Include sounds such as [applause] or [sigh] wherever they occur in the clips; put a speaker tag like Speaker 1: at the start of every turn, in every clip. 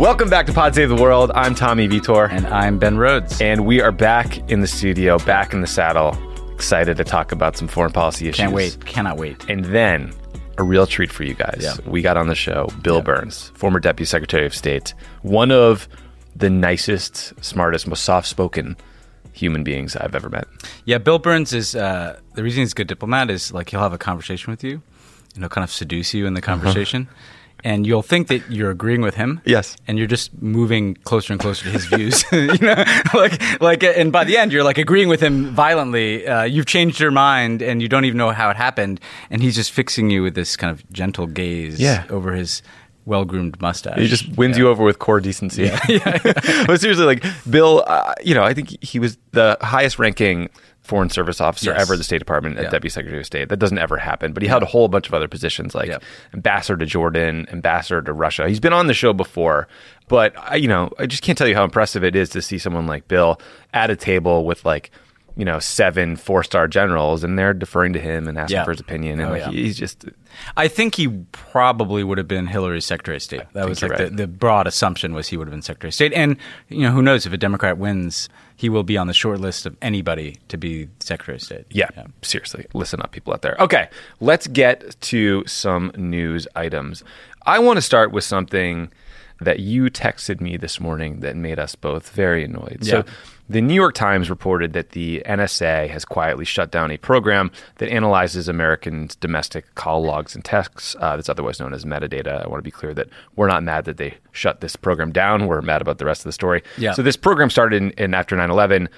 Speaker 1: Welcome back to Pod Save the World. I'm Tommy Vietor.
Speaker 2: And I'm Ben Rhodes.
Speaker 1: And we are back in the studio, back in the saddle, excited to talk about some foreign policy issues.
Speaker 2: Can't wait. Cannot wait.
Speaker 1: And then a real treat for you guys.
Speaker 2: Yeah.
Speaker 1: We got on the show Bill Burns, former Deputy Secretary of State, one of the nicest, smartest, most soft spoken human beings I've ever met.
Speaker 2: Yeah, Bill Burns is uh, the reason he's a good diplomat is like he'll have a conversation with you and he'll kind of seduce you in the conversation. And you'll think that you're agreeing with him,
Speaker 1: Yes.
Speaker 2: and you're just moving closer and closer to his views. [laughs] you know, [laughs] like like, and by the end, you're like agreeing with him violently. Uh, you've changed your mind, and you don't even know how it happened. And he's just fixing you with this kind of gentle gaze
Speaker 1: Yeah.
Speaker 2: over his well groomed mustache.
Speaker 1: He just wins
Speaker 2: Yeah.
Speaker 1: you over with core decency. [laughs] but seriously, like Bill, uh, you know, I think he was the highest ranking foreign service officer
Speaker 2: Yes.
Speaker 1: ever the State Department at
Speaker 2: Yeah.
Speaker 1: Deputy Secretary of State. That doesn't ever happen. But he held a whole bunch of other positions like
Speaker 2: Yeah.
Speaker 1: ambassador to Jordan, ambassador to Russia. He's been on the show before, but I, you know, I just can't tell you how impressive it is to see someone like Bill at a table with like. You know, seven four-star generals, and they're deferring to him and asking
Speaker 2: Yeah.
Speaker 1: for his opinion, and
Speaker 2: Oh,
Speaker 1: like, he's just
Speaker 2: I think he probably would have been Hillary's Secretary of State. That was like
Speaker 1: right.
Speaker 2: the, the broad assumption was he would have been Secretary of State. And you know, who knows if a Democrat wins, he will be on the short list of anybody to be Secretary of State.
Speaker 1: Yeah, seriously. Listen up, people out there. Okay, let's get to some news items. I want to start with something that you texted me this morning that made us both very annoyed.
Speaker 2: Yeah.
Speaker 1: So, the New York Times reported that the NSA has quietly shut down a program that analyzes Americans' domestic call logs and texts. Uh, that's otherwise known as metadata. I want to be clear that we're not mad that they shut this program down. We're mad about the rest of the story.
Speaker 2: Yeah.
Speaker 1: So, this program started in, in after 9 11.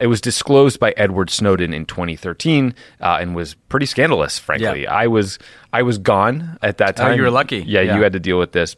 Speaker 1: It was disclosed by Edward Snowden in 2013 uh, and was pretty scandalous. Frankly,
Speaker 2: Yeah.
Speaker 1: I was I was gone at that
Speaker 2: Oh,
Speaker 1: time.
Speaker 2: you were lucky.
Speaker 1: Yeah,
Speaker 2: Yeah.
Speaker 1: you had to deal with this.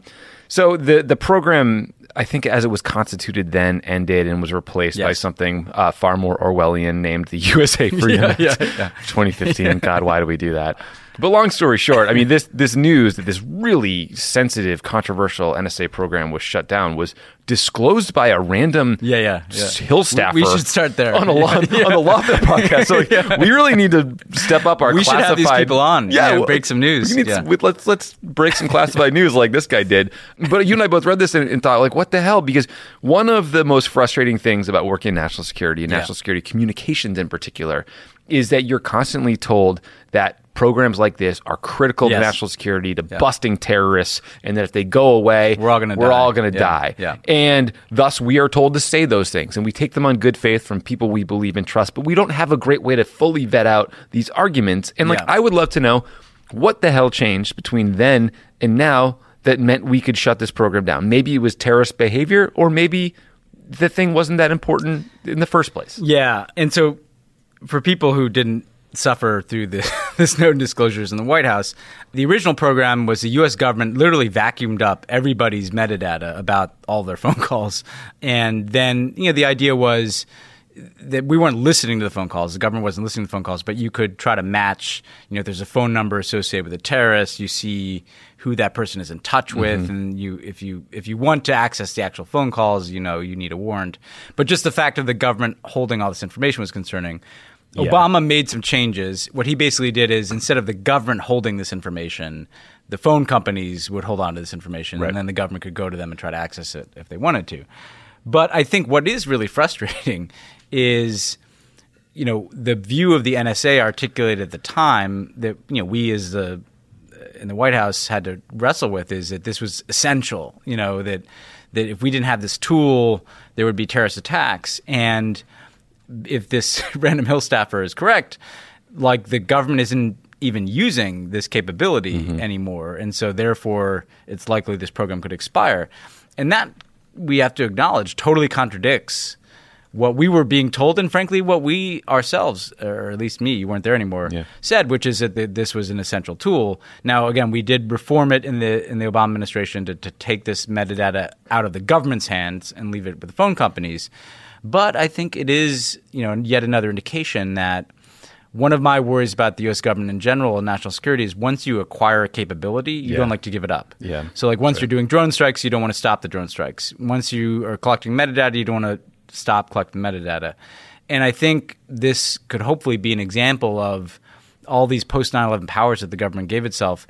Speaker 1: So the the program, I think, as it was constituted, then ended and was replaced by something uh, far more Orwellian named the USA Freedom Act.
Speaker 2: yeah, yeah. [laughs]
Speaker 1: 2015. God, why do we do that? But long story short, I mean, this this news that this really sensitive, controversial NSA program was shut down was disclosed by a random
Speaker 2: Yeah, yeah, yeah.
Speaker 1: Hill
Speaker 2: We-
Speaker 1: staffer.
Speaker 2: we should start there.
Speaker 1: on a law, [laughs] on the Lawfare podcast. So like, [laughs] we really need to step up our.
Speaker 2: We should have these people on. Yeah, break some news.
Speaker 1: we need
Speaker 2: Yeah.
Speaker 1: s- we- let's let's break some classified news like this guy did. But you and I both read this and, and thought, like, what the hell? Because one of the most frustrating things about working in national security and
Speaker 2: Yeah.
Speaker 1: national security communications in particular is that you're constantly told that programs like this are critical to national security to busting terrorists and that if they go away
Speaker 2: We're all gonna
Speaker 1: we're
Speaker 2: die.
Speaker 1: all going to
Speaker 2: Yeah.
Speaker 1: die
Speaker 2: Yeah.
Speaker 1: and thus we are told to say those things and we take them on good faith from people we believe and trust but we don't have a great way to fully vet out these arguments and like
Speaker 2: Yeah.
Speaker 1: i would love to know what the hell changed between then and now that meant we could shut this program down maybe it was terrorist behavior or maybe the thing wasn't that important in the first place
Speaker 2: Yeah, and so for people who didn't suffer through the, [laughs] the Snowden disclosures in the White House, the original program was the U.S. government literally vacuumed up everybody's metadata about all their [laughs] phone calls, and then you know the idea was that we weren't listening to the phone calls. The government wasn't listening to the phone calls, but you could try to match. You know, if there's a phone number associated with a terrorist, you see who that person is in touch with, mm-hmm. and you if you if you want to access the actual phone calls, you know, you need a warrant. But just the fact of the government holding all this information was concerning. Obama made some changes. What he basically did is instead of the government holding this information, the phone companies would hold on to this information,
Speaker 1: Right.
Speaker 2: and then the government could go to them and try to access it if they wanted to. But I think what is really [laughs] frustrating is, you know, the view of the NSA articulated at the time that you know we as the uh, in the White House had to wrestle with is that this was essential. You know that that if we didn't have this tool, there would be terrorist attacks. And if this [laughs] random Hill staffer is correct, like the government isn't even using this capability
Speaker 1: Mm-hmm.
Speaker 2: anymore, and so therefore it's likely this program could expire, and that we have to acknowledge totally contradicts what we were being told, and frankly, what we ourselves, or at least me, you weren't there anymore,
Speaker 1: Yeah.
Speaker 2: said, which is that this was an essential tool. Now, again, we did reform it in the in the Obama administration to, to take this metadata out of the government's hands and leave it with the phone companies. But I think it is, you know, yet another indication that one of my worries about the U.S. government in general and national security is once you acquire a capability, you
Speaker 1: Yeah.
Speaker 2: don't like to give it up.
Speaker 1: Yeah,
Speaker 2: So, like, once you're doing drone strikes, you don't want to stop the drone strikes. Once you are collecting metadata, you don't want to stop collecting metadata. And I think this could hopefully be an example of all these post 9 11 powers that the government gave itself.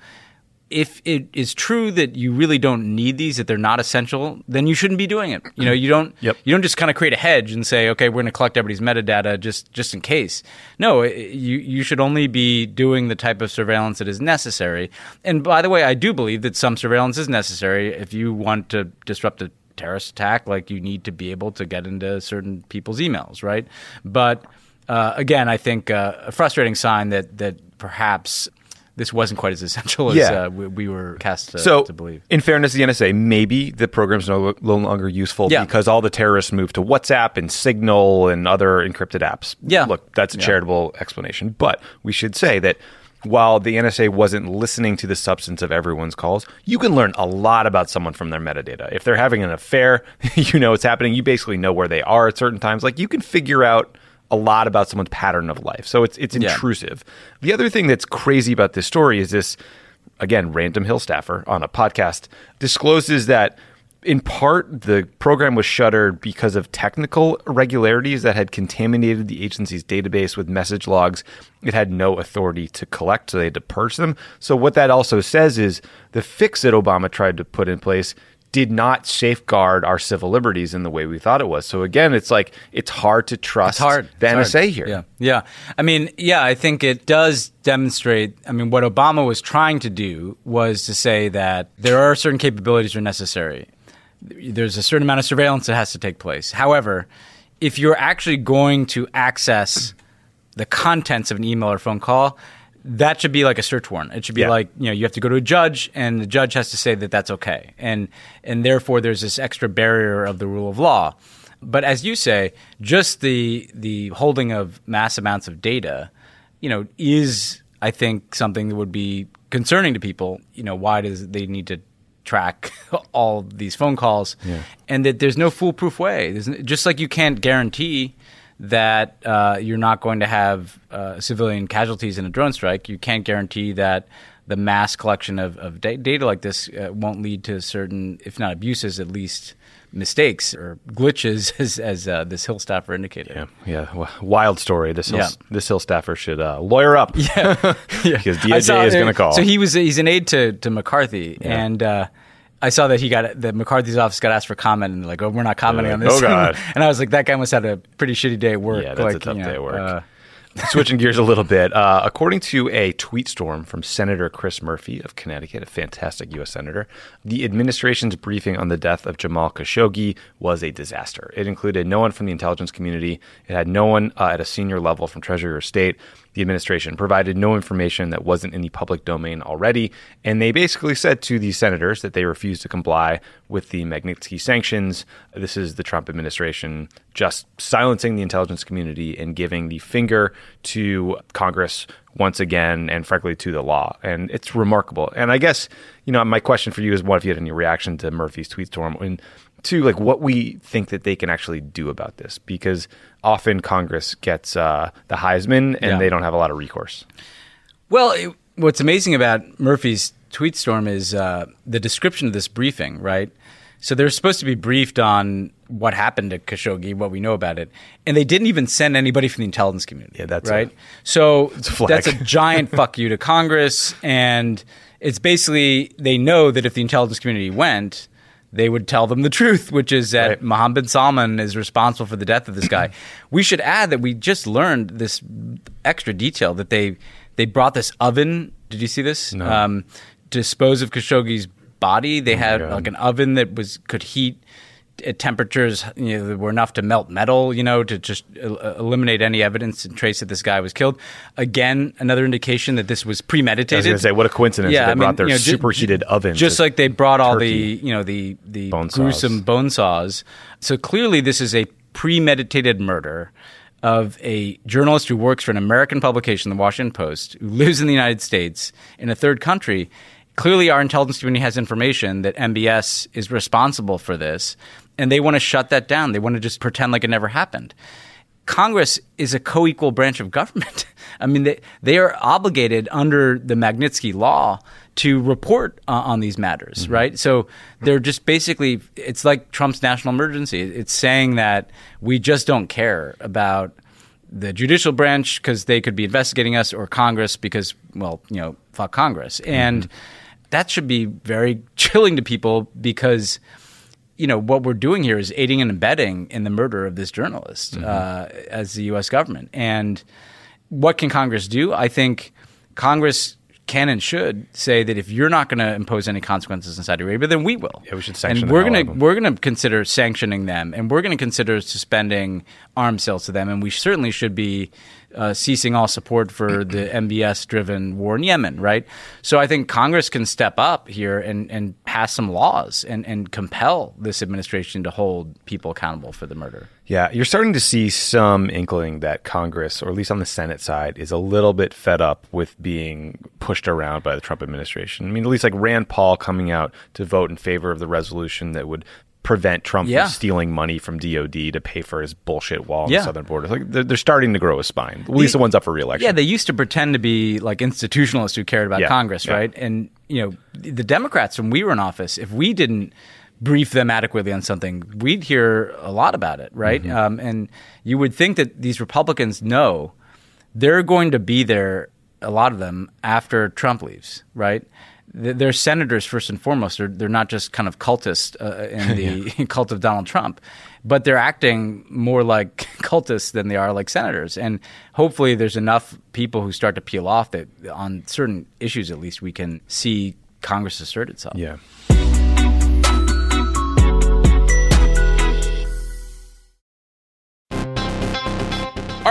Speaker 2: If it is true that you really don't need these, that they're not essential, then you shouldn't be doing it. You know, you don't
Speaker 1: Yep.
Speaker 2: you don't just kind of create a hedge and say, okay, we're going to collect everybody's metadata just just in case. No, you you should only be doing the type of surveillance that is necessary. And by the way, I do believe that some surveillance is necessary if you want to disrupt a terrorist attack. Like you need to be able to get into certain people's emails, right? But uh, again, I think uh, a frustrating sign that that perhaps. This wasn't quite as essential as
Speaker 1: Yeah.
Speaker 2: uh, we, we were cast to,
Speaker 1: so,
Speaker 2: to believe.
Speaker 1: in fairness to the NSA, maybe the program's no, no longer useful
Speaker 2: Yeah.
Speaker 1: because all the terrorists moved to WhatsApp and Signal and other encrypted apps.
Speaker 2: Yeah.
Speaker 1: Look, that's a
Speaker 2: Yeah.
Speaker 1: charitable explanation. But we should say that while the NSA wasn't listening to the substance of everyone's calls, you can learn a lot about someone from their metadata. If they're having an affair, [laughs] you know what's happening. You basically know where they are at certain times. Like you can figure out a lot about someone's pattern of life. So it's it's
Speaker 2: Yeah.
Speaker 1: intrusive. The other thing that's crazy about this story is this again, random Hill staffer on a podcast discloses that in part the program was shuttered because of technical irregularities that had contaminated the agency's database with message logs it had no authority to collect so they had to purge them so what that also says is the fix that obama tried to put in place did not safeguard our civil liberties in the way we thought it was so again it's like it's hard to trust
Speaker 2: It's hard.
Speaker 1: the
Speaker 2: It's
Speaker 1: nsa
Speaker 2: hard.
Speaker 1: here
Speaker 2: Yeah. Yeah. I mean, yeah, I think it does demonstrate. I mean, what Obama was trying to do was to say that there are certain capabilities that are necessary. There's a certain amount of surveillance that has to take place. However, if you're actually going to access the contents of an email or phone call, that should be like a search warrant. It should be
Speaker 1: Yeah.
Speaker 2: like you know you have to go to a judge, and the judge has to say that that's okay, and and therefore there's this extra barrier of the rule of law. But as you say, just the the holding of mass amounts of data, you know, is I think something that would be concerning to people. You know, why does they need to track [laughs] all these phone calls, and that there's no foolproof way. There's, just like you can't guarantee that uh, you're not going to have uh, civilian casualties in a drone strike, you can't guarantee that the mass collection of, of da- data like this uh, won't lead to certain, if not abuses, at least mistakes or glitches, [laughs] as, as uh, this Hill staffer indicated.
Speaker 1: Yeah, yeah, w- wild story. This Hill,
Speaker 2: Yeah.
Speaker 1: this Hill staffer should uh, lawyer up. [laughs]
Speaker 2: Yeah. [laughs]
Speaker 1: because DOJ is going to call.
Speaker 2: So he was he's an aide to to McCarthy, and uh, I saw that he got that McCarthy's office got asked for comment, and like, oh, we're not commenting on this.
Speaker 1: "Oh, God." [laughs]
Speaker 2: and I was like, that guy must have had a pretty shitty day at work.
Speaker 1: Yeah, that's a tough
Speaker 2: you
Speaker 1: day at work.
Speaker 2: uh, [laughs]
Speaker 1: Switching gears a little bit, uh, according to a tweet storm from Senator Chris Murphy of Connecticut, a fantastic U.S. senator, the administration's briefing on the death of Jamal Khashoggi was a disaster. It included no one from the intelligence community. It had no one uh, at a senior level from Treasury or State. The administration provided no information that wasn't in the public domain already, and they basically said to the senators that they refused to comply with the Magnitsky sanctions. This is the Trump administration just silencing the intelligence community and giving the finger to Congress once again, and frankly to the law. And it's remarkable. And I guess you know my question for you is: What if you had any reaction to Murphy's tweet storm? And two, like what we think that they can actually do about this, because often Congress gets uh, the Heisman and
Speaker 2: Yeah.
Speaker 1: they don't have a lot of recourse.
Speaker 2: Well, it, what's amazing about Murphy's tweet storm is uh, the description of this briefing, right? So they're supposed to be briefed on what happened to Khashoggi, what we know about it, and they didn't even send anybody from the intelligence community.
Speaker 1: Yeah, that's a-
Speaker 2: right. so
Speaker 1: a
Speaker 2: that's a giant fuck you to Congress, and it's basically they know that if the intelligence community went. They would tell them the truth, which is that
Speaker 1: Right.
Speaker 2: Mohammed bin Salman is responsible for the death of this guy. [clears throat] we should add that we just learned this extra detail that they they brought this oven. Did you see this?
Speaker 1: No.
Speaker 2: Um, dispose of Khashoggi's body, they had like an oven that was could heat at Uh, temperatures you know, were enough to melt metal, you know, to just uh, eliminate any evidence and trace that this guy was killed. Again, another indication that this was premeditated. I was
Speaker 1: going to say, what a coincidence! Yeah, they I brought mean, their you know, superheated
Speaker 2: just,
Speaker 1: oven,
Speaker 2: just like they brought all the you know the the bone gruesome saws. bone saws. So clearly, this is a premeditated murder of a journalist who works for an American publication, the Washington Post, who lives in the United States in a third country. Clearly, our intelligence community has information that MBS is responsible for this, and they want to shut that down. They want to just pretend like it never happened. Congress is a co equal branch of government. [laughs] I mean, they, they are obligated under the Magnitsky Law to report uh, on these matters, mm-hmm. right? So they're just basically, it's like Trump's national emergency. It's saying that we just don't care about the judicial branch because they could be investigating us or Congress because, well, you know, fuck Congress. Mm-hmm. And that should be very [laughs] chilling to people because you know what we're doing here is aiding and abetting in the murder of this journalist mm-hmm. uh, as the U.S. government. And what can Congress do? I think Congress can and should say that if you're not going to impose any consequences in Saudi Arabia, then we will.
Speaker 1: Yeah, we should sanction. Them.
Speaker 2: And we're going to we're going to consider sanctioning them, and we're going to consider suspending arms sales to them, and we certainly should be uh, ceasing all support for [clears throat] the MBS driven war in Yemen, right? So I think Congress can step up here and, and pass some laws and, and compel this administration to hold people accountable for the murder.
Speaker 1: Yeah, you're starting to see some inkling that Congress, or at least on the Senate side, is a little bit fed up with being pushed around by the Trump administration. I mean, at least like Rand Paul coming out to vote in favor of the resolution that would prevent Trump yeah. from stealing money from DOD to pay for his bullshit wall on yeah. the southern border. Like they're, they're, starting to grow a spine. At least the, the ones up for reelection.
Speaker 2: Yeah, they used to pretend to be like institutionalists who cared about yeah. Congress, right? And you know, the Democrats when we were in office, if we didn't brief them adequately on something, we'd hear a lot about it, right? Mm-hmm. Um, and you would think that these Republicans know they're going to be there, a lot of them, after Trump leaves, right? they're senators first and foremost. They're they're not just kind of cultists uh, in [laughs] the yeah. [laughs] cult of Donald Trump, but they're acting more like [laughs] cultists than they are like senators. And hopefully, there's enough people who start to peel off that on certain issues, at least, we can see Congress assert itself.
Speaker 1: Yeah.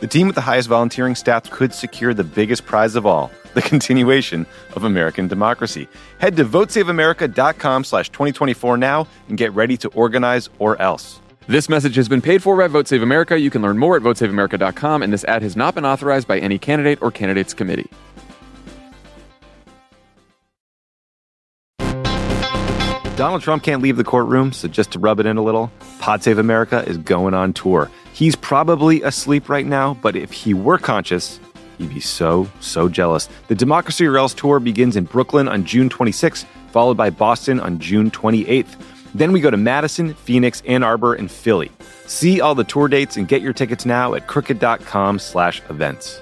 Speaker 1: The team with the highest volunteering stats could secure the biggest prize of all, the continuation of American democracy. Head to votesaveamerica.com slash 2024 now and get ready to organize or else.
Speaker 3: This message has been paid for by Vote Save America. You can learn more at votesaveamerica.com, and this ad has not been authorized by any candidate or candidates committee.
Speaker 1: Donald Trump can't leave the courtroom, so just to rub it in a little, Pod Save America is going on tour. He's probably asleep right now, but if he were conscious, he'd be so, so jealous. The Democracy Else tour begins in Brooklyn on June 26th, followed by Boston on June 28th. Then we go to Madison, Phoenix, Ann Arbor, and Philly. See all the tour dates and get your tickets now at crooked.com slash events.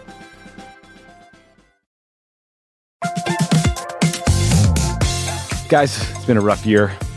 Speaker 1: Guys, it's been a rough year.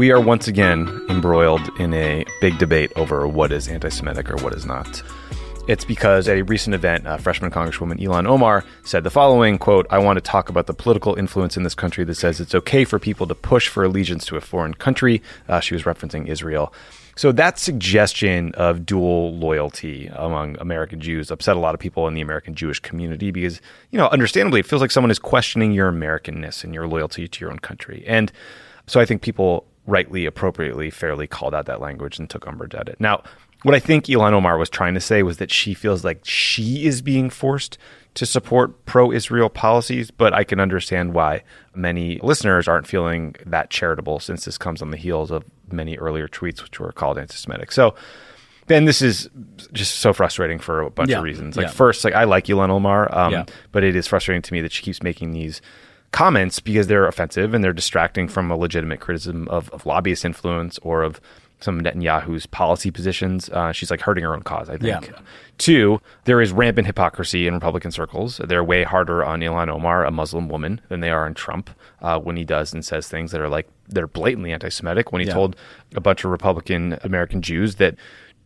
Speaker 1: We are once again embroiled in a big debate over what is anti Semitic or what is not. It's because at a recent event, uh, freshman Congresswoman Ilhan Omar said the following quote, I want to talk about the political influence in this country that says it's okay for people to push for allegiance to a foreign country. Uh, she was referencing Israel. So that suggestion of dual loyalty among American Jews upset a lot of people in the American Jewish community because, you know, understandably, it feels like someone is questioning your Americanness and your loyalty to your own country. And so I think people rightly, appropriately, fairly called out that language and took umbrage at it. Now, what I think Ilhan Omar was trying to say was that she feels like she is being forced to support pro Israel policies, but I can understand why many listeners aren't feeling that charitable since this comes on the heels of many earlier tweets which were called anti Semitic. So, Ben, this is just so frustrating for a bunch
Speaker 2: Yeah.
Speaker 1: of reasons. Like,
Speaker 2: Yeah.
Speaker 1: first, like I like Ilhan Omar, um,
Speaker 2: Yeah.
Speaker 1: but it is frustrating to me that she keeps making these comments because they're offensive and they're distracting from a legitimate criticism of, of lobbyist influence or of some Netanyahu's policy positions. Uh, she's like hurting her own cause, I think.
Speaker 2: Yeah.
Speaker 1: Two, there is rampant hypocrisy in Republican circles. They're way harder on Ilhan Omar, a Muslim woman, than they are on Trump uh, when he does and says things that are like they're blatantly anti-Semitic. When he
Speaker 2: Yeah.
Speaker 1: told a bunch of Republican American Jews that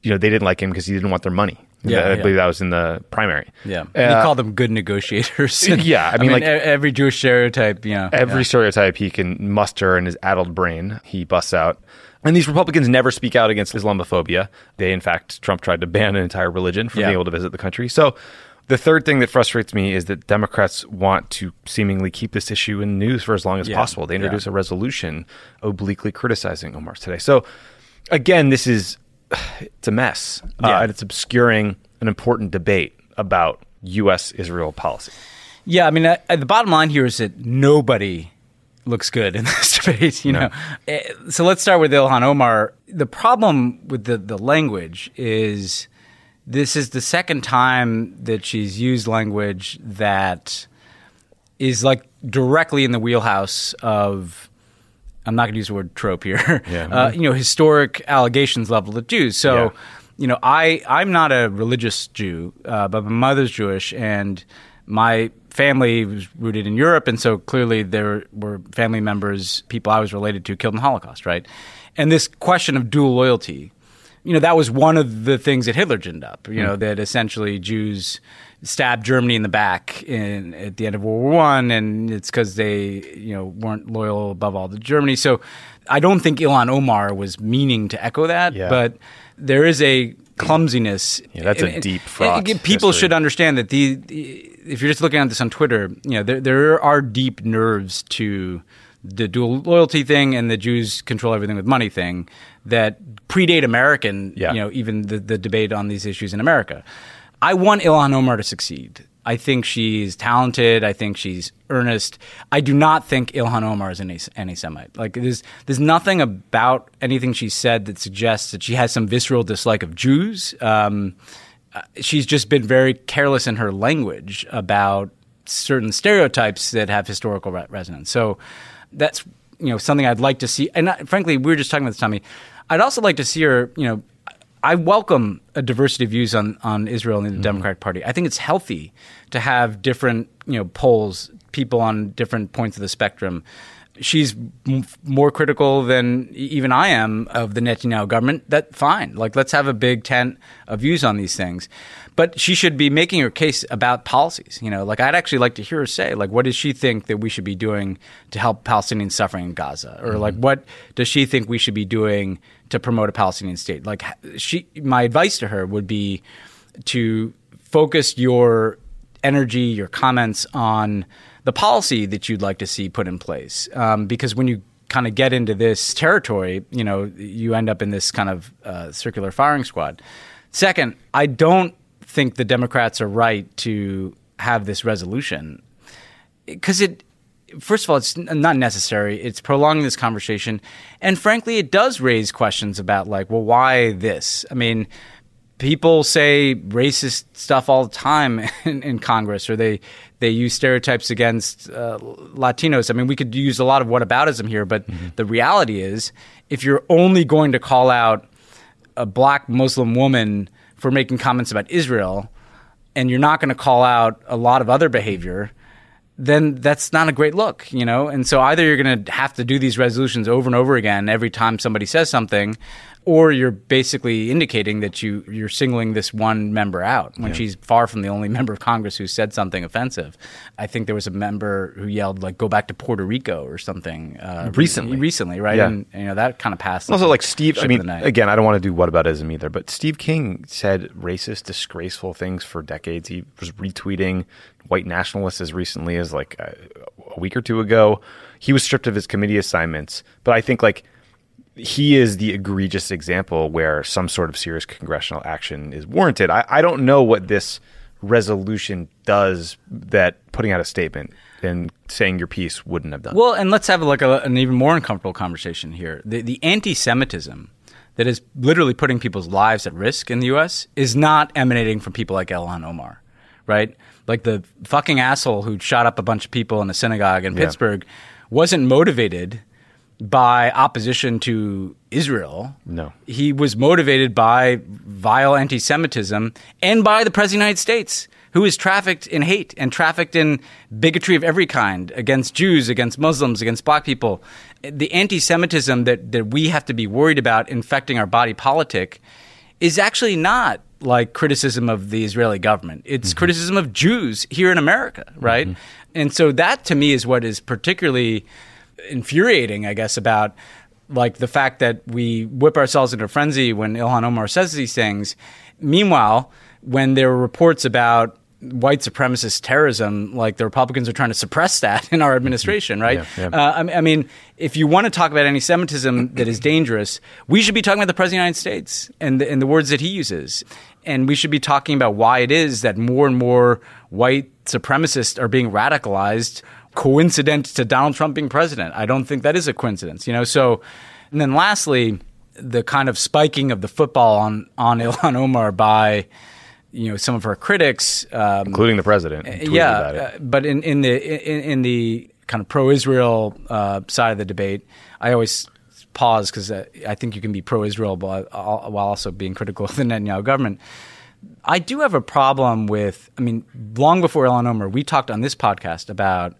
Speaker 1: you know they didn't like him because he didn't want their money.
Speaker 2: Yeah,
Speaker 1: I
Speaker 2: yeah.
Speaker 1: believe that was in the primary.
Speaker 2: Yeah,
Speaker 1: Uh,
Speaker 2: he called them good negotiators. [laughs]
Speaker 1: Yeah, I mean, like-
Speaker 2: e- every Jewish stereotype. You know,
Speaker 1: every
Speaker 2: yeah.
Speaker 1: stereotype he can muster in his addled brain, he busts out. And these Republicans never speak out against Islamophobia. They, in fact, Trump tried to ban an entire religion from
Speaker 2: Yeah.
Speaker 1: being able to visit the country. So, the third thing that frustrates me is that Democrats want to seemingly keep this issue in the news for as long as
Speaker 2: Yeah.
Speaker 1: possible. They
Speaker 2: Yeah.
Speaker 1: introduce a resolution obliquely criticizing Omar today. So, again, this is it's a mess, uh, and it's obscuring an important debate about U.S. Israel policy.
Speaker 2: Yeah, I mean, I, I- the bottom line here is that nobody looks good in [laughs] this debate. You know, Eh, so let's start with Ilhan Omar. The problem with the the language is this is the second time that she's used language that is like directly in the wheelhouse of. I'm not going to use the word trope here. [laughs]
Speaker 1: Yeah.
Speaker 2: Uh, you know, historic allegations leveled at Jews. So,
Speaker 1: Yeah.
Speaker 2: you know, I I'm not a religious Jew, uh, but my mother's Jewish, and my family was rooted in Europe, and so clearly there were family members, people I was related to, killed in the Holocaust, right? And this question of dual loyalty, you know, that was one of the things that Hitler ginned up. You know, that essentially Jews stabbed Germany in the back in, at the end of World War One, and it's because they, you know, weren't loyal above all to Germany. So, I don't think Ilhan Omar was meaning to echo that,
Speaker 1: Yeah.
Speaker 2: but there is a clumsiness.
Speaker 1: Yeah, that's a deep, fraught
Speaker 2: People
Speaker 1: history.
Speaker 2: should understand that the, the- if you're just looking at this on Twitter, you know, there there are deep nerves to the dual loyalty thing and the Jews control everything with money thing that predate American,
Speaker 1: Yeah.
Speaker 2: you know, even the, the debate on these issues in America. I want Ilhan Omar to succeed. I think she's talented. I think she's earnest. I do not think Ilhan Omar is an anti-Semite. Like there's there's nothing about anything she said that suggests that she has some visceral dislike of Jews. Um, uh, she's just been very careless in her language about certain stereotypes that have historical re- resonance. So that's you know something I'd like to see. And frankly, we were just talking about this, Tommy. I'd also like to see her. You know, I welcome a diversity of views on on Israel and the mm-hmm. Democratic Party. I think it's healthy to have different you know polls, people on different points of the spectrum. She's m- more critical than even I am of the Netanyahu government. That fine. Like let's have a big tent of views on these things. But she should be making her case about policies. You know, like I'd actually like to hear her say, like, what does she think that we should be doing to help Palestinians suffering in Gaza, or mm-hmm. like, what does she think we should be doing to promote a Palestinian state? Like, she, my advice to her would be to focus your energy, your comments on the policy that you'd like to see put in place, um, because when you kind of get into this territory, you know, you end up in this kind of uh, circular firing squad. Second, I don't think the Democrats are right to have this resolution because it. First of all, it's not necessary. It's prolonging this conversation, and frankly, it does raise questions about like, well, why this? I mean, people say racist stuff all the time [laughs] in, in Congress, or they they use stereotypes against uh, Latinos. I mean, we could use a lot of whataboutism here, but the reality is, if you're only going to call out a black Muslim woman for making comments about Israel, and you're not going to call out a lot of other behavior, then that's not a great look, you know? And so either you're going to have to do these resolutions over and over again every time somebody says something, or you're basically indicating that you you're singling this one member out when yeah. she's far from the only [laughs] member of Congress who said something offensive. I think there was a member who yelled like "Go back to Puerto Rico" or something uh,
Speaker 1: recently.
Speaker 2: Recently, right? Yeah. And you know that kind of passed.
Speaker 1: Also, like Steve. I mean, again, I don't want to do what whataboutism either, but Steve King said racist, disgraceful things for decades. He was retweeting white nationalists as recently as like a, a week or two ago. He was stripped of his committee assignments, but I think like he is the egregious example where some sort of serious congressional action is warranted. I, I don't know what this resolution does that putting out a statement and saying your piece wouldn't have done.
Speaker 2: Well, and let's have like a, an even more uncomfortable conversation here. The, the anti-Semitism that is literally putting people's lives at risk in the U.S. is not emanating from people like Ilhan Omar, right? Like the fucking asshole who shot up a bunch of people in a synagogue in yeah. Pittsburgh wasn't motivated – by opposition to Israel.
Speaker 1: No.
Speaker 2: He was motivated by vile anti Semitism and by the President of the United States, who is trafficked in hate and trafficked in bigotry of every kind against Jews, against Muslims, against black people. The anti Semitism that, that we have to be worried about infecting our body politic is actually not like criticism of the Israeli government. It's mm-hmm. criticism of Jews here in America, right? Mm-hmm. And so that to me is what is particularly infuriating, I guess, about like the fact that we whip ourselves into a frenzy when Ilhan Omar says these things. Meanwhile, when there were reports about white supremacist terrorism, like the Republicans are trying to suppress that in our administration, right? Yeah, yeah. Uh, I, I, mean, if you want to talk about anti-Semitism that is dangerous, we should be talking about the President of the United States and the, and the words that he uses. And we should be talking about why it is that more and more white supremacists are being radicalized coincident to Donald Trump being president. I don't think that is a coincidence, you know. So, and then lastly, the kind of spiking of the football on on [laughs] Ilhan Omar by you know some of her critics,
Speaker 1: um, including the president.
Speaker 2: Yeah, uh, but in in the in, in the kind of pro-Israel uh, side of the debate, I always pause because uh, I think you can be pro-Israel while also being critical of the Netanyahu government. I do have a problem with. I mean, long before Ilhan Omar, we talked on this podcast about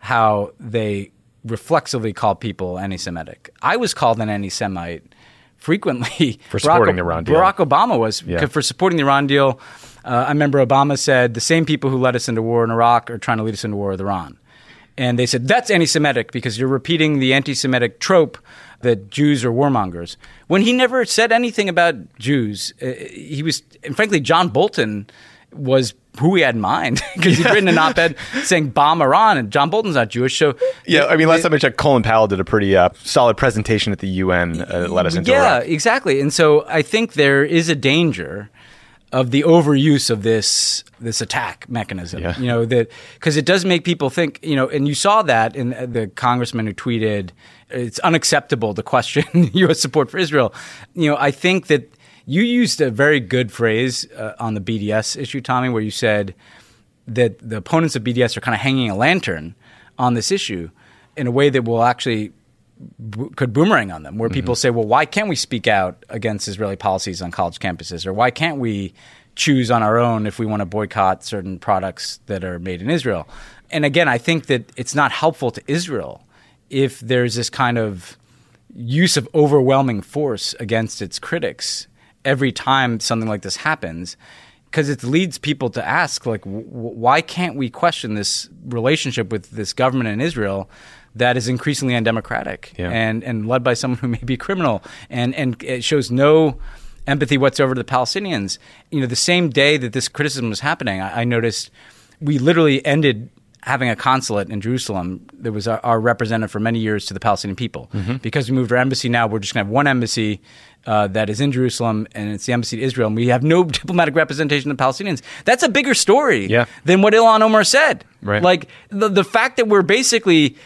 Speaker 2: how they reflexively call people anti-Semitic. I was called an anti-Semite frequently [laughs]
Speaker 1: for supporting Barack, the Iran deal.
Speaker 2: Barack Obama was yeah. for supporting the Iran deal. Uh, I remember Obama said the same people who led us into war in Iraq are trying to lead us into war with Iran. And they said that's anti-Semitic because you're repeating the anti-Semitic trope that Jews are warmongers. When he never said anything about Jews, uh, he was, and frankly, John Bolton was who he had in mind [laughs] because he'd written an op-ed saying bomb Iran, and John Bolton's not Jewish. So
Speaker 1: yeah, I mean, last time I checked, Colin Powell did a pretty uh, solid presentation at the UN. Uh, let us into
Speaker 2: yeah,
Speaker 1: Iraq.
Speaker 2: exactly. And so I think there is a danger of the overuse of this this attack mechanism. Yeah. You know that because it does make people think. You know, and you saw that in the congressman who tweeted, "It's unacceptable to question [laughs] U.S. support for Israel." You know, I think that you used a very good phrase uh, on the BDS issue, Tommy, where you said that the opponents of BDS are kind of hanging a lantern on this issue in a way that will actually could boomerang on them, where mm-hmm. people say, "Well, why can't we speak out against Israeli policies on college campuses, or why can't we choose on our own if we want to boycott certain products that are made in Israel?" And again, I think that it's not helpful to Israel if there's this kind of use of overwhelming force against its critics every time something like this happens because it leads people to ask like w- why can't we question this relationship with this government in Israel that is increasingly undemocratic yeah. and and led by someone who may be criminal and and it shows no empathy whatsoever to the Palestinians you know the same day that this criticism was happening I, I noticed we literally ended having a consulate in Jerusalem that was our, our, representative for many years to the Palestinian people. Mm-hmm. Because we moved our embassy now, we're just going to have one embassy uh, that is in Jerusalem, and it's the embassy to Israel, and we have no [laughs] diplomatic representation of Palestinians. That's a bigger story
Speaker 1: yeah.
Speaker 2: than what Ilhan Omar said.
Speaker 1: Right.
Speaker 2: Like the, the fact that we're basically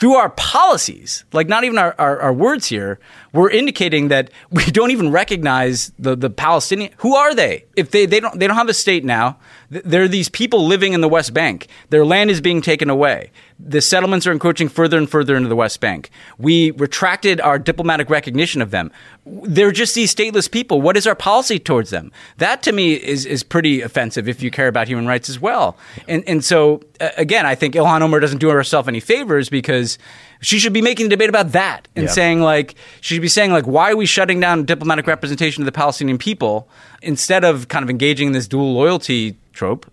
Speaker 2: through our policies, like not even our, our, our, words here, we're indicating that [laughs] we don't even recognize the, the Palestinian. Who are they? If they, they don't they don't have a state now, there are these people living in the West Bank. Their land is being taken away. The settlements are encroaching further and further into the West Bank. We retracted our diplomatic recognition of them. They're just these stateless people. What is our policy towards them? That to me is is pretty offensive if you care about human rights as well. And and so Uh, again, I think Ilhan Omar doesn't do herself any favors because she should be making a debate about that and
Speaker 1: Yeah.
Speaker 2: saying like she should be saying like why are we shutting down diplomatic representation of the Palestinian people instead of kind of engaging in this dual loyalty trope.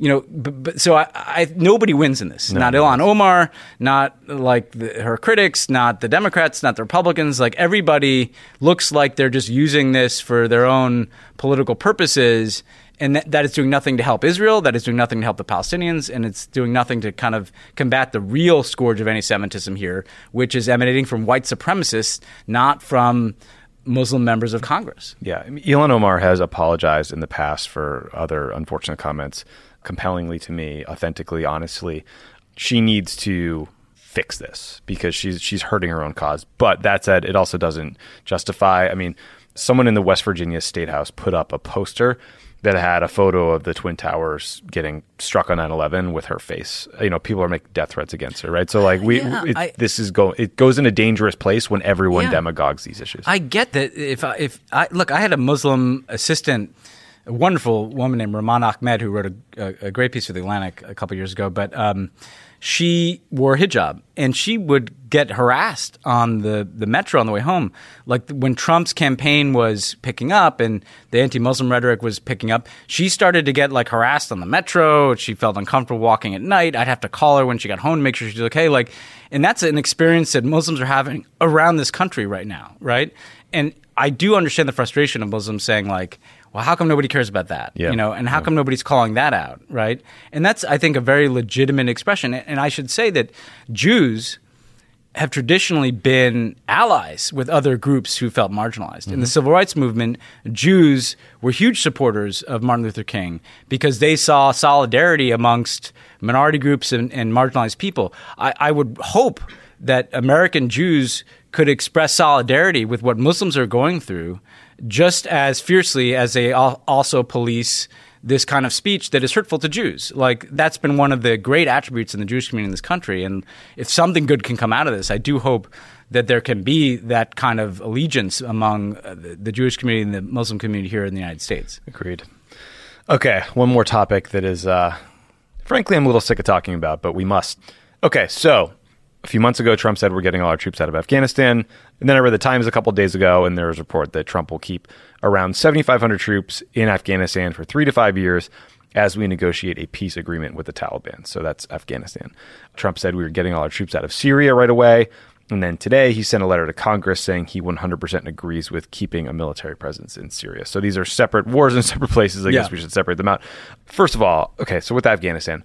Speaker 2: You know, but, but so I, I nobody wins in this. not Ilhan Omar, not like the, her critics, not the Democrats, not the Republicans. Like everybody looks like they're just using this for their own political purposes and that, that is doing nothing to help Israel. That is doing nothing to help the Palestinians, and it's doing nothing to kind of combat the real scourge of anti-Semitism here, which is emanating from white supremacists, not from Muslim members of Congress.
Speaker 1: Yeah, I mean, Ilhan Omar has apologized in the past for other unfortunate comments, compellingly to me, authentically, honestly. She needs to fix this because she's she's hurting her own cause. But that said, it also doesn't justify. I mean, someone in the West Virginia State House put up a poster that had a photo of the twin towers getting struck on 9/11 with her face. You know, people are making death threats against her, right? So like we
Speaker 2: Yeah,
Speaker 1: it,
Speaker 2: I-
Speaker 1: this is go it goes in a dangerous place when everyone
Speaker 2: Yeah.
Speaker 1: demagogues these issues.
Speaker 2: I get that if I, if I look, I had a Muslim assistant, a wonderful woman named Rumana Ahmed who wrote a, a, a great piece for the Atlantic a couple years ago. But um, she wore hijab and she would get harassed on the the metro on the way home. Like when Trump's campaign was picking up and the anti-Muslim rhetoric was picking up, she started to get like harassed on the metro. She felt uncomfortable walking at night. I'd have to call her when she got home to make sure she's okay. Like, and that's an experience that Muslims are having around this country right now, right? And I do understand the frustration of Muslims saying like, well, how come nobody cares about that?
Speaker 1: Yeah.
Speaker 2: You know, and how come nobody's calling that out, right? And that's, I think, a very legitimate expression. And I should say that Jews have traditionally been allies with other groups who felt marginalized. In the mm-hmm. civil rights movement, Jews were huge supporters of Martin Luther King because they saw solidarity amongst minority groups and, and marginalized people. I, I would hope that American Jews could express solidarity with what Muslims are going through just as fiercely as they also police this kind of speech that is hurtful to Jews. Like that's been one of the great attributes in the Jewish community in this country. And if something good can come out of this, I do hope that there can be that kind of allegiance among uh, the, Jewish community and the Muslim community here in the United States.
Speaker 1: Agreed. Okay, one more topic that is, uh, frankly, I'm a little sick of talking about, but we must. Okay, so a few months ago, Trump said we're getting all our troops out of Afghanistan. And then I read the Times a couple days ago, and there was a report that Trump will keep around 7,500 troops in Afghanistan for three to five years as we negotiate a peace agreement with the Taliban. So that's Afghanistan. Trump said we were getting all our troops out of Syria right away. And then today he sent a letter to Congress saying he 100% agrees with keeping a military presence in Syria. So these are separate wars in [laughs] separate places. I guess we should separate them out. First of all, okay, so with Afghanistan,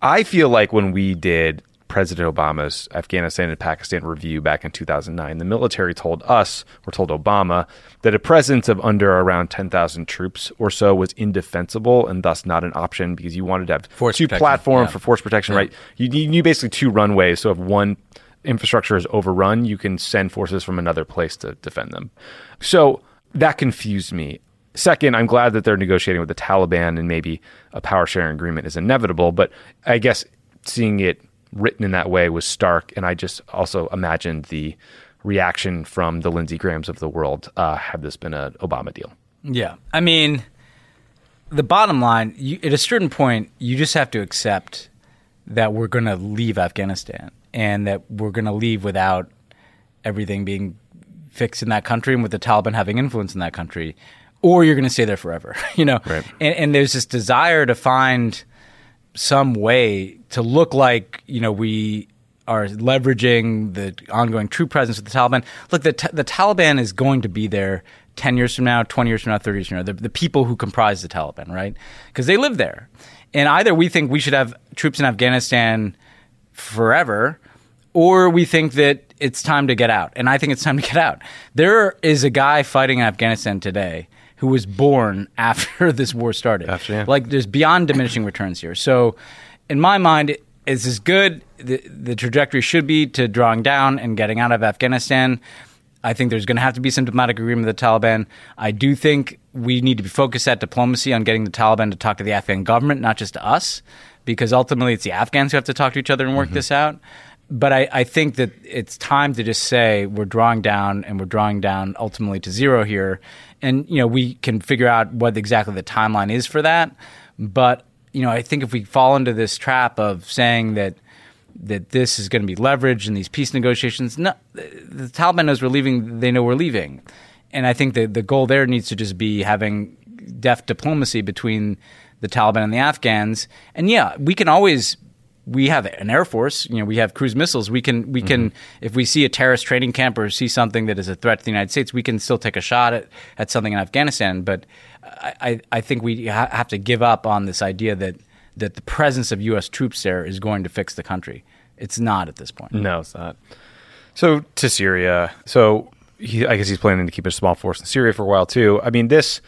Speaker 1: I feel like when we did President Obama's Afghanistan and Pakistan review back in 2009, the military told us, or told Obama, that a presence of under around 10,000 troops or so was indefensible and thus not an option because you wanted to have
Speaker 2: Force
Speaker 1: two
Speaker 2: protection,
Speaker 1: platforms
Speaker 2: yeah.
Speaker 1: for force protection, right? You you need basically two runways. So if one infrastructure is overrun, you can send forces from another place to defend them. So that confused me. Second, I'm glad that they're negotiating with the Taliban and maybe a power sharing agreement is inevitable, but I guess seeing it written in that way was stark. And I just also imagined the reaction from the Lindsey Grahams of the world uh, had this been an Obama deal.
Speaker 2: Yeah. I mean, the bottom line, you, at a certain point, you just have to accept that we're going to leave Afghanistan and that we're going to leave without everything being fixed in that country and with the Taliban having influence in that country, or you're going to stay there forever, [laughs] you know?
Speaker 1: Right.
Speaker 2: And, and there's this desire to find some way to look like, you know, we are leveraging the ongoing true presence of the Taliban. Look, the, the Taliban is going to be there 10 years from now, 20 years from now, 30 years from now, the, the people who comprise the Taliban, right? Because they live there. And either we think we should have troops in Afghanistan forever, or we think that it's time to get out. And I think it's time to get out. There is a guy fighting in Afghanistan today who was born [laughs] after this war started.
Speaker 1: After, yeah.
Speaker 2: Like there's beyond diminishing returns here. So, in my mind, it- it's as good. The, the trajectory should be to drawing down and getting out of Afghanistan. I think there's going to have to be some diplomatic agreement with the Taliban. I do think we need to be focused at diplomacy on getting the Taliban to talk to the Afghan government, not just to us, because ultimately it's the Afghans who have to talk to each other and work mm-hmm. this out. But I, I think that it's time to just say we're drawing down and we're drawing down ultimately to zero here. And, you know, we can figure out what exactly the timeline is for that. But, you know, I think if we fall into this trap of saying that that this is going to be leveraged in these peace negotiations. No, the Taliban knows we're leaving. They know we're leaving, and I think that the goal there needs to just be having deft diplomacy between the Taliban and the Afghans. And yeah, we can always we have an air force. You know, we have cruise missiles. We can we can mm-hmm. if we see a terrorist training camp or see something that is a threat to the United States, we can still take a shot at, at something in Afghanistan. But I, I, I think we ha- have to give up on this idea that that the presence of U.S. troops there is going to fix the country. It's not at this point.
Speaker 1: No, it's not. So to Syria. So he, I guess he's planning to keep a small force in Syria for a while too. I mean, this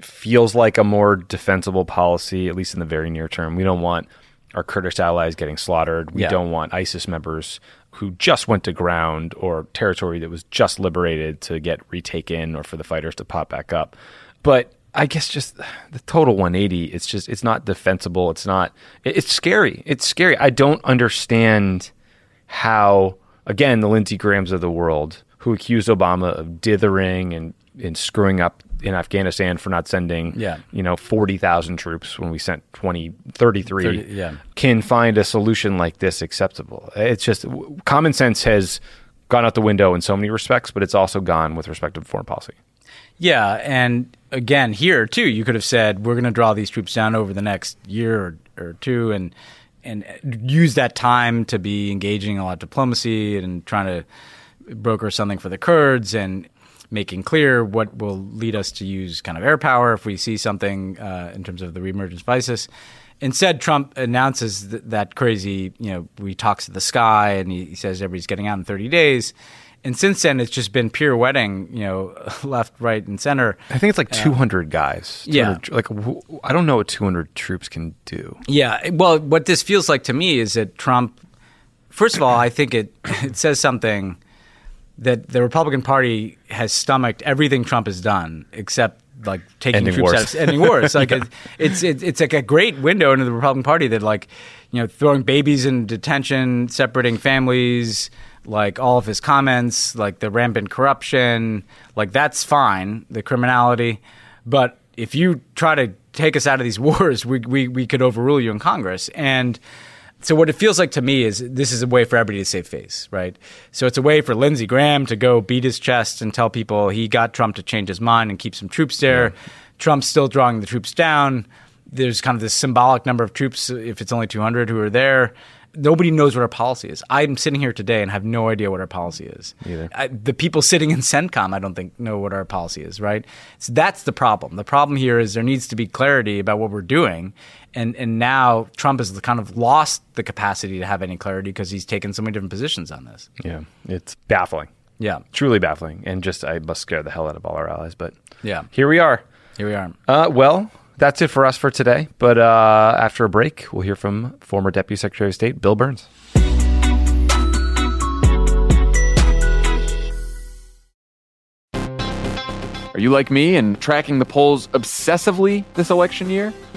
Speaker 1: feels like a more defensible policy, at least in the very near term. We don't want our Kurdish allies getting slaughtered. We
Speaker 2: Yeah.
Speaker 1: don't want ISIS members who just went to ground or territory that was just liberated to get retaken or for the fighters to pop back up. But I guess just the total 180, it's just, it's not defensible. It's not, it's scary. It's scary. I don't understand how, again, the Lindsey Grahams of the world who accused Obama of dithering and, and screwing up in Afghanistan for not sending,
Speaker 2: Yeah.
Speaker 1: you know, 40,000 troops when we sent 20, 33,
Speaker 2: 30, yeah.
Speaker 1: can find a solution like this acceptable. It's just common sense has gone out the window in so many respects, but it's also gone with respect to foreign policy.
Speaker 2: Yeah, and again here too, you could have said we're going to draw these troops down over the next year or, or two, and and use that time to be engaging in a lot of diplomacy and trying to broker something for the Kurds and making clear what will lead us to use kind of air power if we see something uh, in terms of the reemergence of ISIS. Instead, Trump announces th- that crazy, you know, he talks to the sky and he, he says everybody's getting out in 30 days. And since then, it's just been pirouetting, you know, [laughs] left, right, and center.
Speaker 1: I think it's like 200 guys.
Speaker 2: Yeah.
Speaker 1: 200 Like, I don't know what 200 troops can do.
Speaker 2: Yeah. Well, what this feels like to me is that Trump, first of all, I think it, [laughs] it says something that the Republican Party has stomached everything Trump has done except like taking
Speaker 1: Ending
Speaker 2: troops
Speaker 1: wars.
Speaker 2: out of ending wars. [laughs] Like it, it's it, it's like a great window into the Republican Party that like you know throwing babies in detention, separating families, like all of his comments, like the rampant corruption, like that's fine, the criminality, but if you try to take us out of these [laughs] wars, we we we could overrule you in Congress and. So what it feels like to me is this is a way for everybody to save face, right? So it's a way for Lindsey Graham to go beat his chest and tell people he got Trump to change his mind and keep some troops there. Trump's still drawing the troops down. There's kind of this symbolic number of troops, if it's only 200 who are there. Nobody knows what our policy is. I'm sitting here today and have no idea what our policy is. I, the people sitting in CENTCOM, I don't think know what our policy is, right? So that's the problem. The problem here is there needs to be clarity about what we're doing, and and now Trump has kind of lost the capacity to have any clarity because he's taken so many different positions on this.
Speaker 1: Yeah. It's baffling.
Speaker 2: Yeah,
Speaker 1: Truly baffling. And just, I must scare the hell out of all our allies. But
Speaker 2: Yeah.
Speaker 1: here we are.
Speaker 2: here we are.
Speaker 1: Uh, well, that's it for us for today. But uh, after a break, we'll hear from former Deputy Secretary of State Bill Burns.
Speaker 3: Are you like me and tracking the polls obsessively this election year?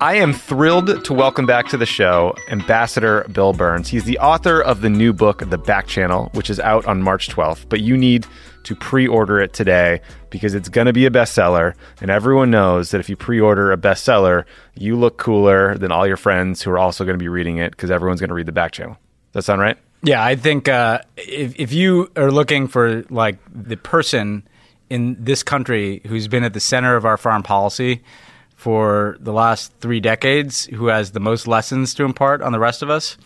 Speaker 1: I am thrilled to welcome back to the show Ambassador Bill Burns. He's the author of the new book, The Back Channel, which is out on March 12th, but you need to pre order it today because it's going to be a bestseller. And everyone knows that if you pre order a bestseller, you look cooler than all your friends who are also going to be reading it because everyone's going to read The Back Channel. Does that sound right?
Speaker 2: Yeah, I think uh, if, if you are looking for like the person in this country who's been at the center of our foreign policy, for the last three decades who has the most lessons to impart on the rest of us,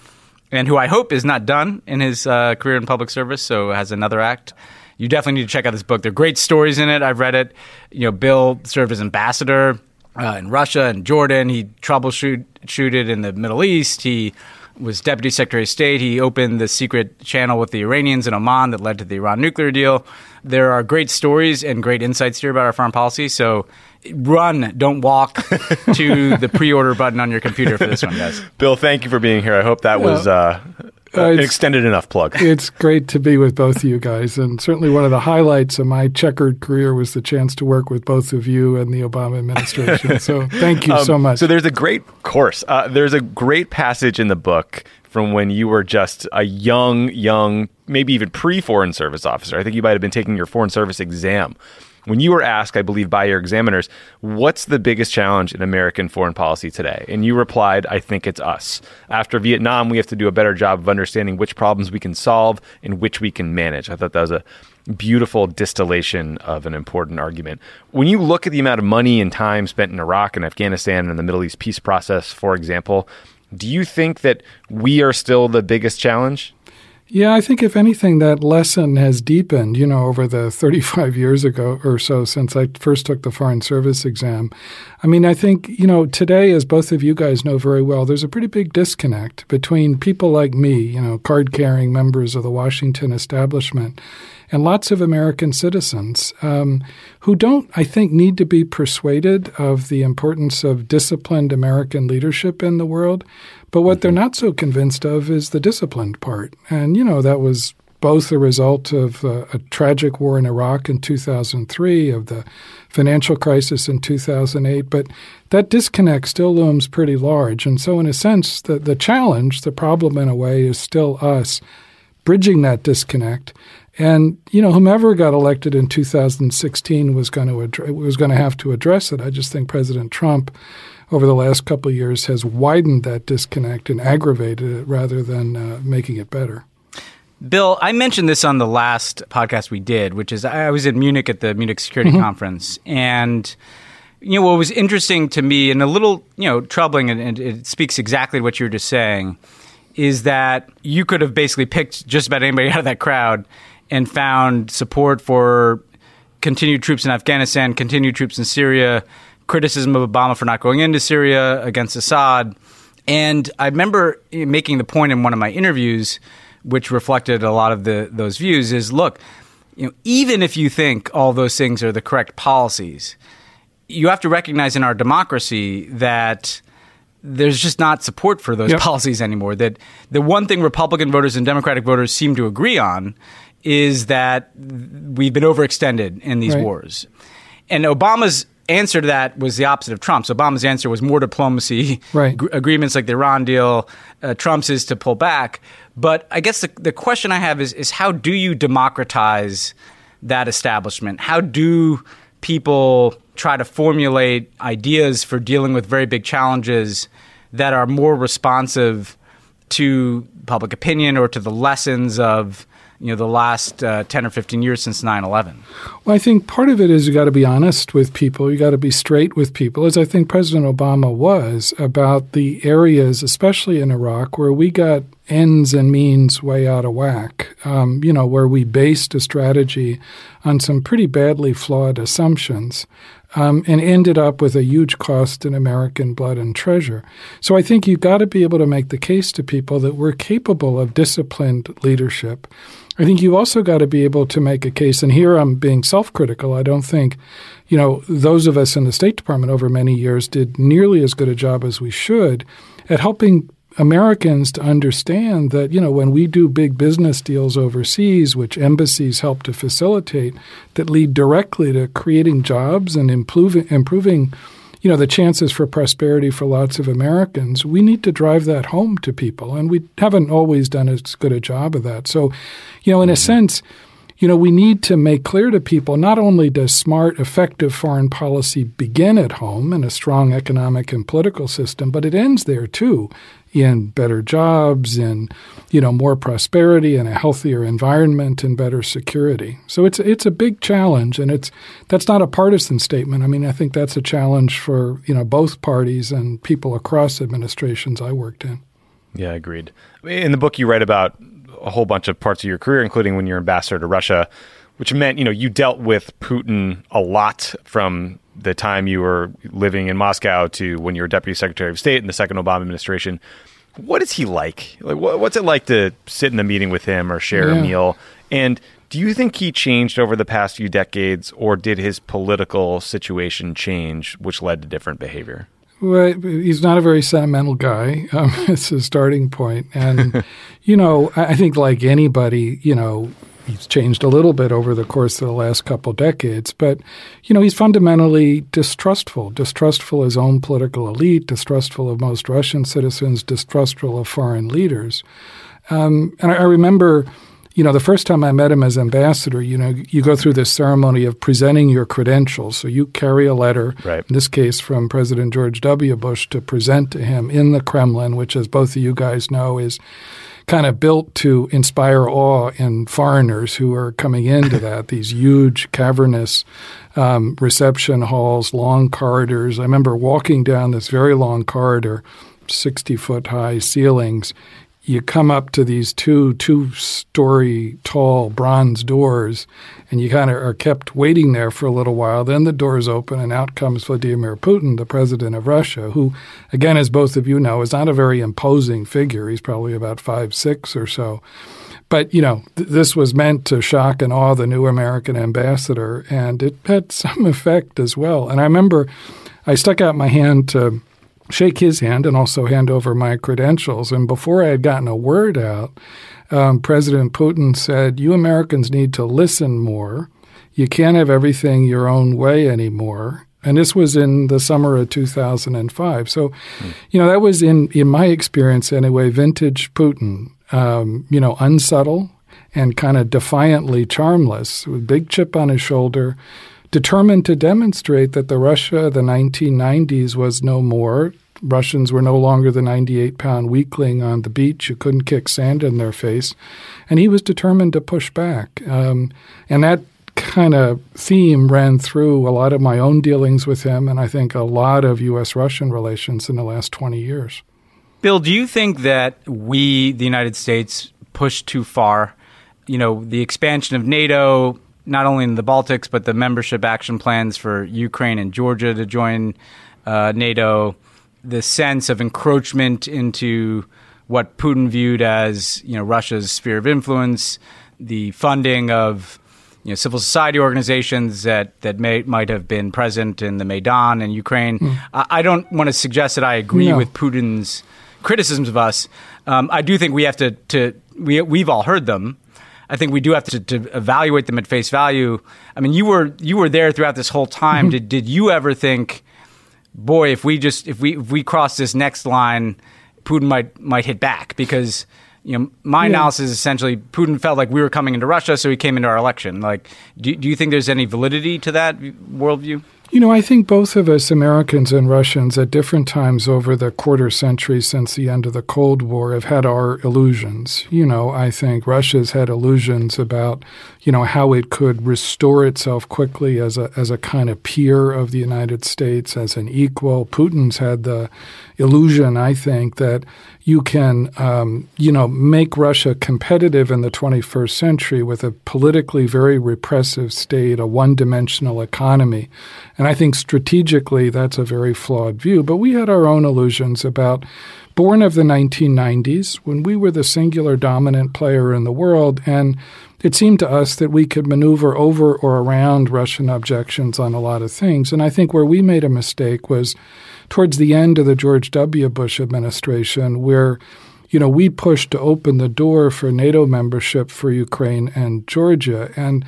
Speaker 2: and who I hope is not done in his uh, career in public service, so has another act. You definitely need to check out this book. There are great stories in it. I've read it. You know, Bill served as ambassador uh, in Russia and Jordan. He troubleshooted in the Middle East. He was deputy secretary of state. He opened the secret channel with the Iranians in Oman that led to the Iran nuclear deal. There are great stories and great insights here about our foreign policy. So run, don't walk [laughs] to the pre-order button on your computer for this one, guys.
Speaker 1: Bill, thank you for being here. I hope that was uh, uh, an extended enough plug. [laughs]
Speaker 4: It's great to be with both of you guys, and certainly one of the highlights of my checkered career was the chance to work with both of you and the Obama administration. [laughs] so thank you um, so much.
Speaker 1: So there's a great course. Uh, there's a great passage in the book from when you were just a young, young, maybe even pre-foreign service officer. I think you might have been taking your foreign service exam when you were asked, I believe, by your examiners, what's the biggest challenge in American foreign policy today? And you replied, I think it's us. After Vietnam, we have to do a better job of understanding which problems we can solve and which we can manage. I thought that was a beautiful distillation of an important argument. When you look at the amount of money and time spent in Iraq and Afghanistan and the Middle East peace process, for example, do you think that we are still the biggest challenge?
Speaker 4: Yeah, I think if anything, that lesson has deepened, you know, over the [laughs] 35 years ago or so since I first took the Foreign Service exam. I mean, I think, you know, today, as both of you guys know very well, there's a pretty big disconnect between people like me, you know, card carrying members of the Washington establishment, and lots of American citizens um, who don't, I think, need to be persuaded of the importance of disciplined American leadership in the world. But what they're not so convinced of is the disciplined part. And, you know, that was both a result of uh, a tragic war in Iraq in 2003, of the financial crisis in 2008, but that disconnect still looms pretty large. And so, in a sense, the, the challenge, the problem in a way, is still us bridging that disconnect. And you know, whomever got elected in 2016 was going to address, was going to have to address it. I just think President Trump over the last couple of years has widened that disconnect and aggravated it rather than uh, making it better.
Speaker 2: Bill, I mentioned this on the last podcast we did, which is I was in Munich at the Munich Security mm-hmm. Conference, and you know what was interesting to me and a little you know troubling, and, and it speaks exactly to what you were just saying, is that you could have basically picked just about anybody [laughs] out of that crowd and found support for continued troops in Afghanistan, continued troops in Syria, criticism of Obama for not going into Syria against Assad. And I remember making the point in one of my interviews, which reflected a lot of the, those views, is look, you know, even if you think all those things are the correct policies, you have to recognize in our democracy that there's just not support for those yep. policies anymore. That the one thing Republican voters and Democratic voters seem to agree on is that we've been overextended in these right. wars. And Obama's answer to that was the opposite of Trump's. Obama's answer was more diplomacy,
Speaker 4: right.
Speaker 2: g- agreements like the Iran deal. Uh, Trump's is to pull back. But I guess the, the question I have is, is how do you democratize that establishment? How do people try to formulate ideas for dealing with very big challenges that are more responsive to public opinion or to the lessons of you know the last uh, 10 or 15 years since 9-11
Speaker 4: well i think part of it is you got to be honest with people. You got to be straight with people as i think president obama was about the areas especially in iraq where we got ends and means way out of whack. Um, you know where we based a strategy on some pretty badly flawed assumptions um, and ended up with a huge cost in American blood and treasure. So I think you've got to be able to make the case to people that we're capable of disciplined leadership. I think you've also got to be able to make a case, and here I'm being self critical. I don't think, you know, those of us in the State Department over many years did nearly as good a job as we should at helping Americans to understand that, you know, when we do big business deals overseas, which embassies help to facilitate, that lead directly to creating jobs and improving, improving you know, the chances for prosperity for lots of Americans, we need to drive that home to people. And we haven't always done as good a job of that. So, you know, in a mm-hmm. sense, you know, we need to make clear to people not only does smart, effective foreign policy begin at home in a strong economic and political system, but it ends there too in better jobs, in you know more prosperity, and a healthier environment, and better security. So it's it's a big challenge, and it's that's not a partisan statement. I mean, I think that's a challenge for you know both parties and people across administrations I worked in.
Speaker 1: Yeah, I agreed. In the book, you write about a whole bunch of parts of your career, including when you're ambassador to Russia, which meant you know you dealt with Putin a lot from the time you were living in Moscow to when you were Deputy Secretary of State in the second Obama administration. What is he like? Like, what's it like to sit in a meeting with him or share yeah. a meal? And do you think he changed over the past few decades, or did his political situation change, which led to different behavior?
Speaker 4: Well, he's not a very sentimental guy. Um, [laughs] it's a starting point, and [laughs] you know, I think like anybody, you know, he's changed a little bit over the course of the last couple decades, but you know he's fundamentally distrustful, distrustful of his own political elite, distrustful of most Russian citizens, distrustful of foreign leaders. Um, and I, I remember, you know, the first time I met him as ambassador, you know, you go through this ceremony of presenting your credentials. So you carry a letter,
Speaker 1: right.
Speaker 4: in this case from President George W. Bush, to present to him in the Kremlin, which, as both of you guys know, is kind of built to inspire awe in foreigners who are coming into [laughs] that. These huge, cavernous um, reception halls, long corridors. I remember walking down this very long corridor, 60 foot high ceilings, you come up to these two two story tall bronze doors and you kind of are kept waiting there for a little while. Then the doors open and out comes Vladimir Putin the president of Russia who again as both of you know is not a very imposing figure. He's probably about five six or so. But you know th- this was meant to shock and awe the new American ambassador and it had some [laughs] effect as well. And I remember I stuck out my hand to shake his hand and also hand over my credentials. And before I had gotten a word out, um, President Putin said, You Americans need to listen more. You can't have everything your own way anymore. And this was in the summer of 2005. So, mm. you know, that was in, in my experience anyway, vintage Putin, um, you know, unsubtle and kind of defiantly charmless with big chip on his shoulder determined to demonstrate that the Russia of the 1990s was no more. Russians were no longer the 98 pound weakling on the beach who couldn't kick sand in their face. And he was determined to push back. Um, and that kind of theme ran through a lot of my own dealings with him, and I think a lot of U.S. Russian relations in the last 20 years.
Speaker 2: Bill, do you think that we, the United States, pushed too far? You know, the expansion of NATO, not only in the Baltics, but the membership action plans for Ukraine and Georgia to join uh, NATO, the sense of encroachment into what Putin viewed as you know Russia's sphere of influence, the funding of you know civil society organizations that that may might have been present in the Maidan in Ukraine. Mm. I, I, don't want to suggest that I agree no. with Putin's criticisms of us. Um, I do think we have to to we we've all heard them. I think we do have to, to, evaluate them at face value. I mean, you were you were there throughout this whole time. Mm-hmm. Did did you ever think, boy, if we just if we if we cross this next line, Putin might might hit back because you know my yeah. analysis is essentially Putin felt like we were coming into Russia, so he came into our election. Like, do do you think there's any validity to that worldview?
Speaker 4: You know, I think both of us, Americans and Russians, at different times over the quarter century since the end of the Cold War, have had our illusions. You know, I think Russia's had illusions about, you know, how it could restore itself quickly as a as a kind of peer of the United States, as an equal. Putin's had the illusion, I think, that you can, um, you know, make Russia competitive in the 21st century with a politically very repressive state, a one-dimensional economy, And I think strategically that's a very flawed view. But we had our own illusions about born of the 1990s when we were the singular dominant player in the world and it seemed to us that we could maneuver over or around Russian objections on a lot of things. And I think where we made a mistake was towards the end of the George W. Bush administration, where you know, we pushed to open the door for NATO membership for Ukraine and Georgia. And,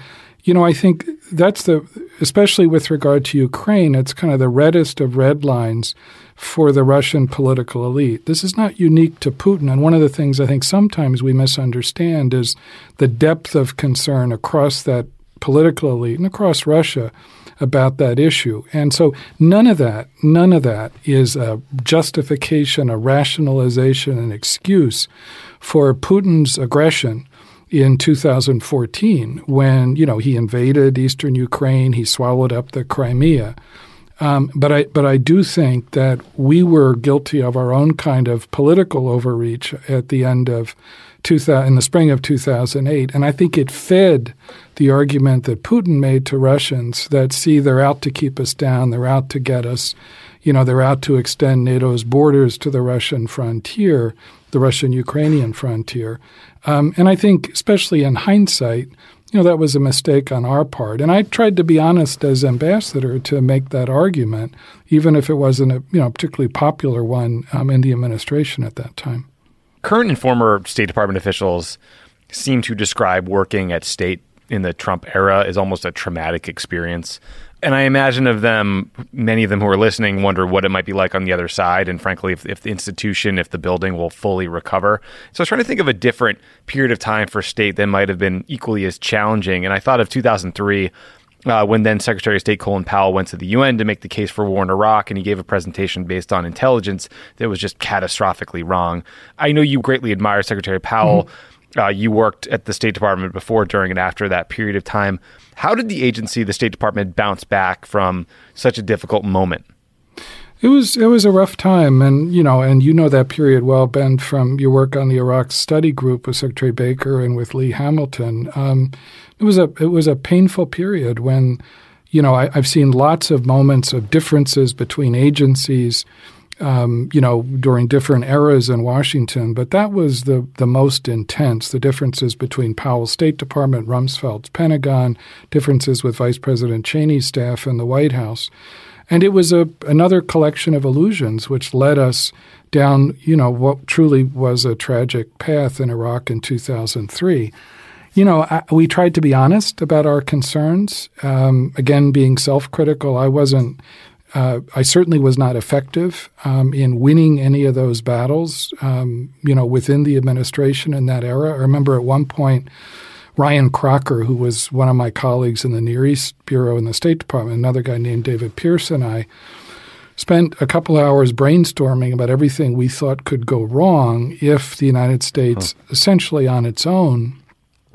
Speaker 4: you know, I think that's the, especially with regard to Ukraine, it's kind of the reddest of red lines for the Russian political elite. This is not unique to Putin. And one of the things I think sometimes we misunderstand is the depth of concern across that political elite and across Russia about that issue. And so none of that, none of that is a justification, a rationalization, an excuse for Putin's aggression in 2014 when, you know, he invaded eastern Ukraine, he swallowed up the Crimea. Um, but I but I do think that we were guilty of our own kind of political overreach at the end of 2000, in the spring of 2008, and I think it fed the argument that Putin made to Russians that see they're out to keep us down, they're out to get us, you know, they're out to extend NATO's borders to the Russian frontier, the Russian-Ukrainian frontier, um, and I think, especially in hindsight, you know, that was a mistake on our part. And I tried to be honest as ambassador to make that argument, even if it wasn't a you know particularly popular one um, in the administration at that time.
Speaker 1: Current and former State Department officials seem to describe working at state in the Trump era as almost a traumatic experience. And I imagine of them, many of them who are listening wonder what it might be like on the other side. And frankly, if, if the institution, if the building will fully recover. So I was trying to think of a different period of time for state that might have been equally as challenging. And I thought of 2003. Uh, when then Secretary of State Colin Powell went to the UN to make the case for war in Iraq, and he gave a presentation based on intelligence that was just catastrophically wrong. I know you greatly admire Secretary Powell. Mm-hmm uh, you worked at the State Department before, during, and after that period of time. How did the agency, the State Department, bounce back from such a difficult moment?
Speaker 4: It was it was a rough time, and you know, and you know that period well, Ben, from your work on the Iraq Study Group with Secretary Baker and with Lee Hamilton. Um, it was a it was a painful period when, you know, I, I've seen lots of moments of differences between agencies um, you know, during different eras in Washington, but that was the, the most intense. The differences between Powell's State Department, Rumsfeld's Pentagon, differences with Vice President Cheney's staff in the White House. And it was a another collection of illusions which led us down, you know, what truly was a tragic path in Iraq in 2003. You know, I, we tried to be honest about our concerns. Um, again, being self critical, I wasn't uh, I certainly was not effective um, in winning any of those battles, um, you know, within the administration in that era. I remember at one point, Ryan Crocker, who was one of my colleagues in the Near East Bureau in the State Department, another guy named David Pearce, and I spent a couple hours brainstorming about everything we thought could go wrong if the United States, huh. essentially on its own,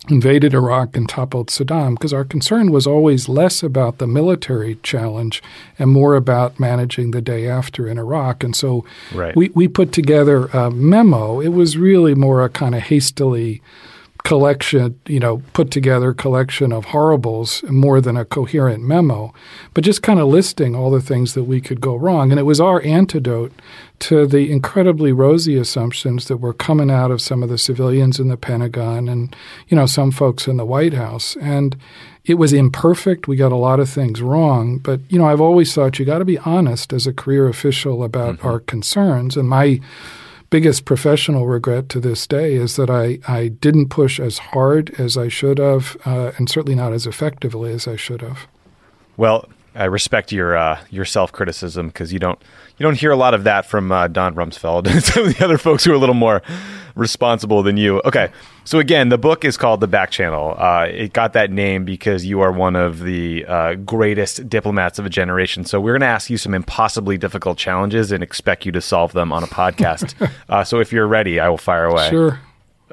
Speaker 4: invaded Iraq and toppled Saddam because our concern was always less about the military challenge and more about managing the day after in Iraq. And so right. we, we put together a memo. It was really more a kind of hastily collection, you know, put together collection of horribles more than a coherent memo, but just kind of listing all the things that we could go wrong. And it was our antidote to the incredibly rosy assumptions that were coming out of some of the civilians in the Pentagon and, you know, some folks in the White House. And it was imperfect. We got a lot of things wrong. But, you know, I've always thought you got to be honest as a career official about mm-hmm. our concerns. And my biggest professional regret to this day is that I, I didn't push as hard as I should have, uh, and certainly not as effectively as I should have.
Speaker 1: Well, I respect your uh, your self criticism because you don't you don't hear a lot of that from uh, Don Rumsfeld and [laughs] some of the other folks who are a little more responsible than you. Okay, so again, the book is called The Back Channel. Uh, it got that name because you are one of the uh, greatest diplomats of a generation. So we're going to ask you some impossibly difficult challenges and expect you to solve them on a podcast. [laughs] Uh, so if you're ready, I will fire away.
Speaker 4: Sure.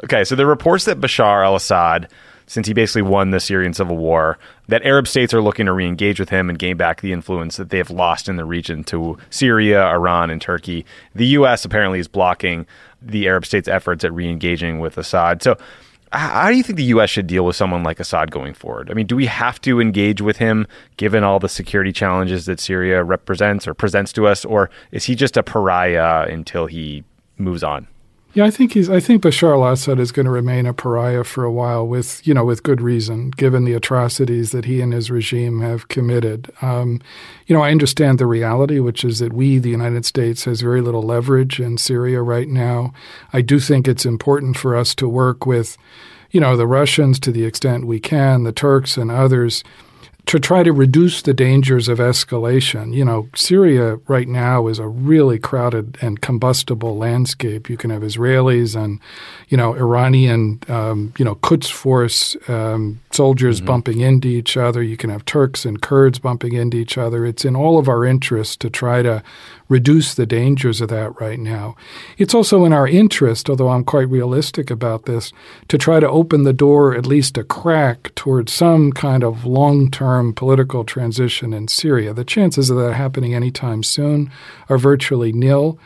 Speaker 1: Okay, so the reports that Bashar al-Assad since he basically won the Syrian civil war, that Arab states are looking to re engage with him and gain back the influence that they have lost in the region to Syria, Iran, and Turkey. The U.S. apparently is blocking the Arab states' efforts at re engaging with Assad. So, How do you think the U.S. should deal with someone like Assad going forward? I mean, do we have to engage with him given all the security challenges that Syria represents or presents to us, or is he just a pariah until he moves on?
Speaker 4: Yeah, I think he's. I think Bashar al-Assad is going to remain a pariah for a while, with you know, with good reason, given the atrocities that he and his regime have committed. Um, you know, I understand the reality, which is that we, the United States, has very little leverage in Syria right now. I do think it's important for us to work with, you know, the Russians to the extent we can, the Turks and others to try to reduce the dangers of escalation. You know, Syria right now is a really crowded and combustible landscape. You can have Israelis and, you know, Iranian, um, you know, Quds Force um, soldiers mm-hmm. bumping into each other. You can have Turks and Kurds bumping into each other. It's in all of our interests to try to reduce the dangers of that right now. It's also in our interest, although I'm quite realistic about this, to try to open the door at least a crack towards some kind of long term political transition in Syria. The chances of that happening anytime soon are virtually nil.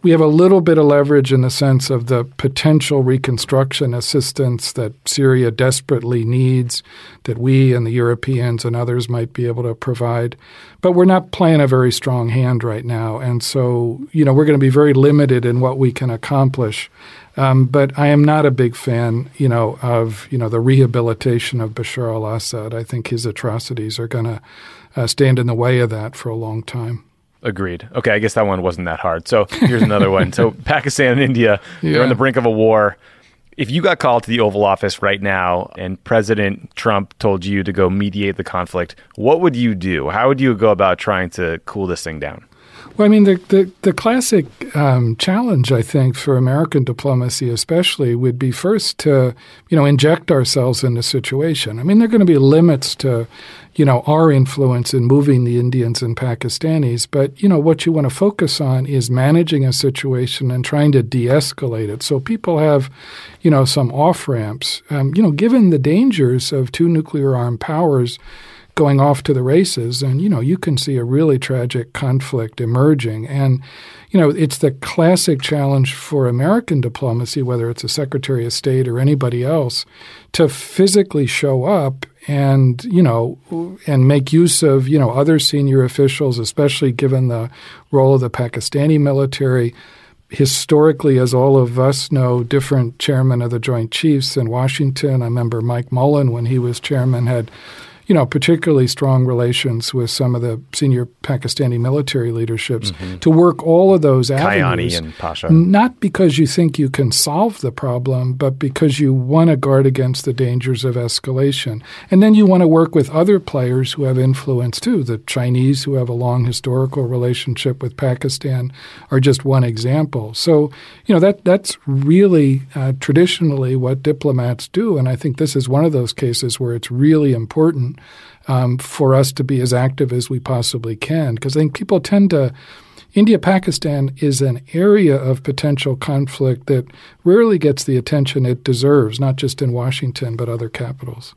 Speaker 4: We have a little bit of leverage in the sense of the potential reconstruction assistance that Syria desperately needs, that we and the Europeans and others might be able to provide. But we're not playing a very strong hand right now. And so, you know, we're going to be very limited in what we can accomplish. Um, but I am not a big fan, you know, of you know the rehabilitation of Bashar al-Assad. I think his atrocities are going to uh, stand in the way of that for a long time.
Speaker 1: Agreed. Okay, I guess that one wasn't that hard. So here's another one. So [laughs] Pakistan and India, yeah. they're on the brink of a war. If you got called to the Oval Office right now and President Trump told you to go mediate the conflict, what would you do? How would you go about trying to cool this thing down?
Speaker 4: Well, I mean, the the, the classic um, challenge, I think, for American diplomacy, especially, would be first to you know inject ourselves in the situation. I mean, there are going to be limits to you know our influence in moving the Indians and Pakistanis, but you know what you want to focus on is managing a situation and trying to de-escalate it, so people have you know some off ramps. Um, you know, given the dangers of two nuclear armed powers going off to the races. And, you know, you can see a really tragic conflict emerging. And, you know, it's the classic challenge for American diplomacy, whether it's a Secretary of State or anybody else, to physically show up and, you know, and make use of, you know, other senior officials, especially given the role of the Pakistani military historically, as all of us know, different chairmen of the Joint Chiefs in Washington. I remember Mike Mullen, when he was chairman, had you know, particularly strong relations with some of the senior Pakistani military leaderships mm-hmm. to work all of those avenues.
Speaker 1: Kayani and Pasha.
Speaker 4: Not because you think you can solve the problem, but because you want to guard against the dangers of escalation. And then you want to work with other players who have influence too. The Chinese, who have a long historical relationship with Pakistan, are just one example. So, you know, that that's really uh, traditionally what diplomats do. And I think this is one of those cases where it's really important um, for us to be as active as we possibly can. Because I think people tend to. India Pakistan is an area of potential conflict that rarely gets the attention it deserves, not just in Washington, but other capitals.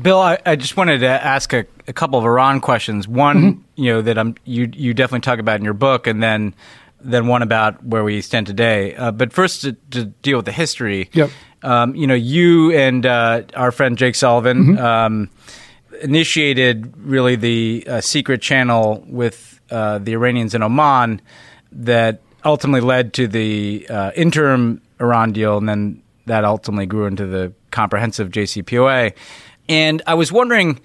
Speaker 2: Bill, I, I, just wanted to ask a, a, couple of Iran questions. One, mm-hmm. you know, that I'm you you definitely talk about in your book, and then then one about where we stand today. Uh, but first, to, to, deal with the history.
Speaker 4: Yep.
Speaker 2: Um, you know, you and uh, our friend Jake Sullivan. Mm-hmm. Um, initiated really the uh, secret channel with uh, the Iranians in Oman that ultimately led to the uh, interim Iran deal, and then that ultimately grew into the comprehensive JCPOA. And I was wondering,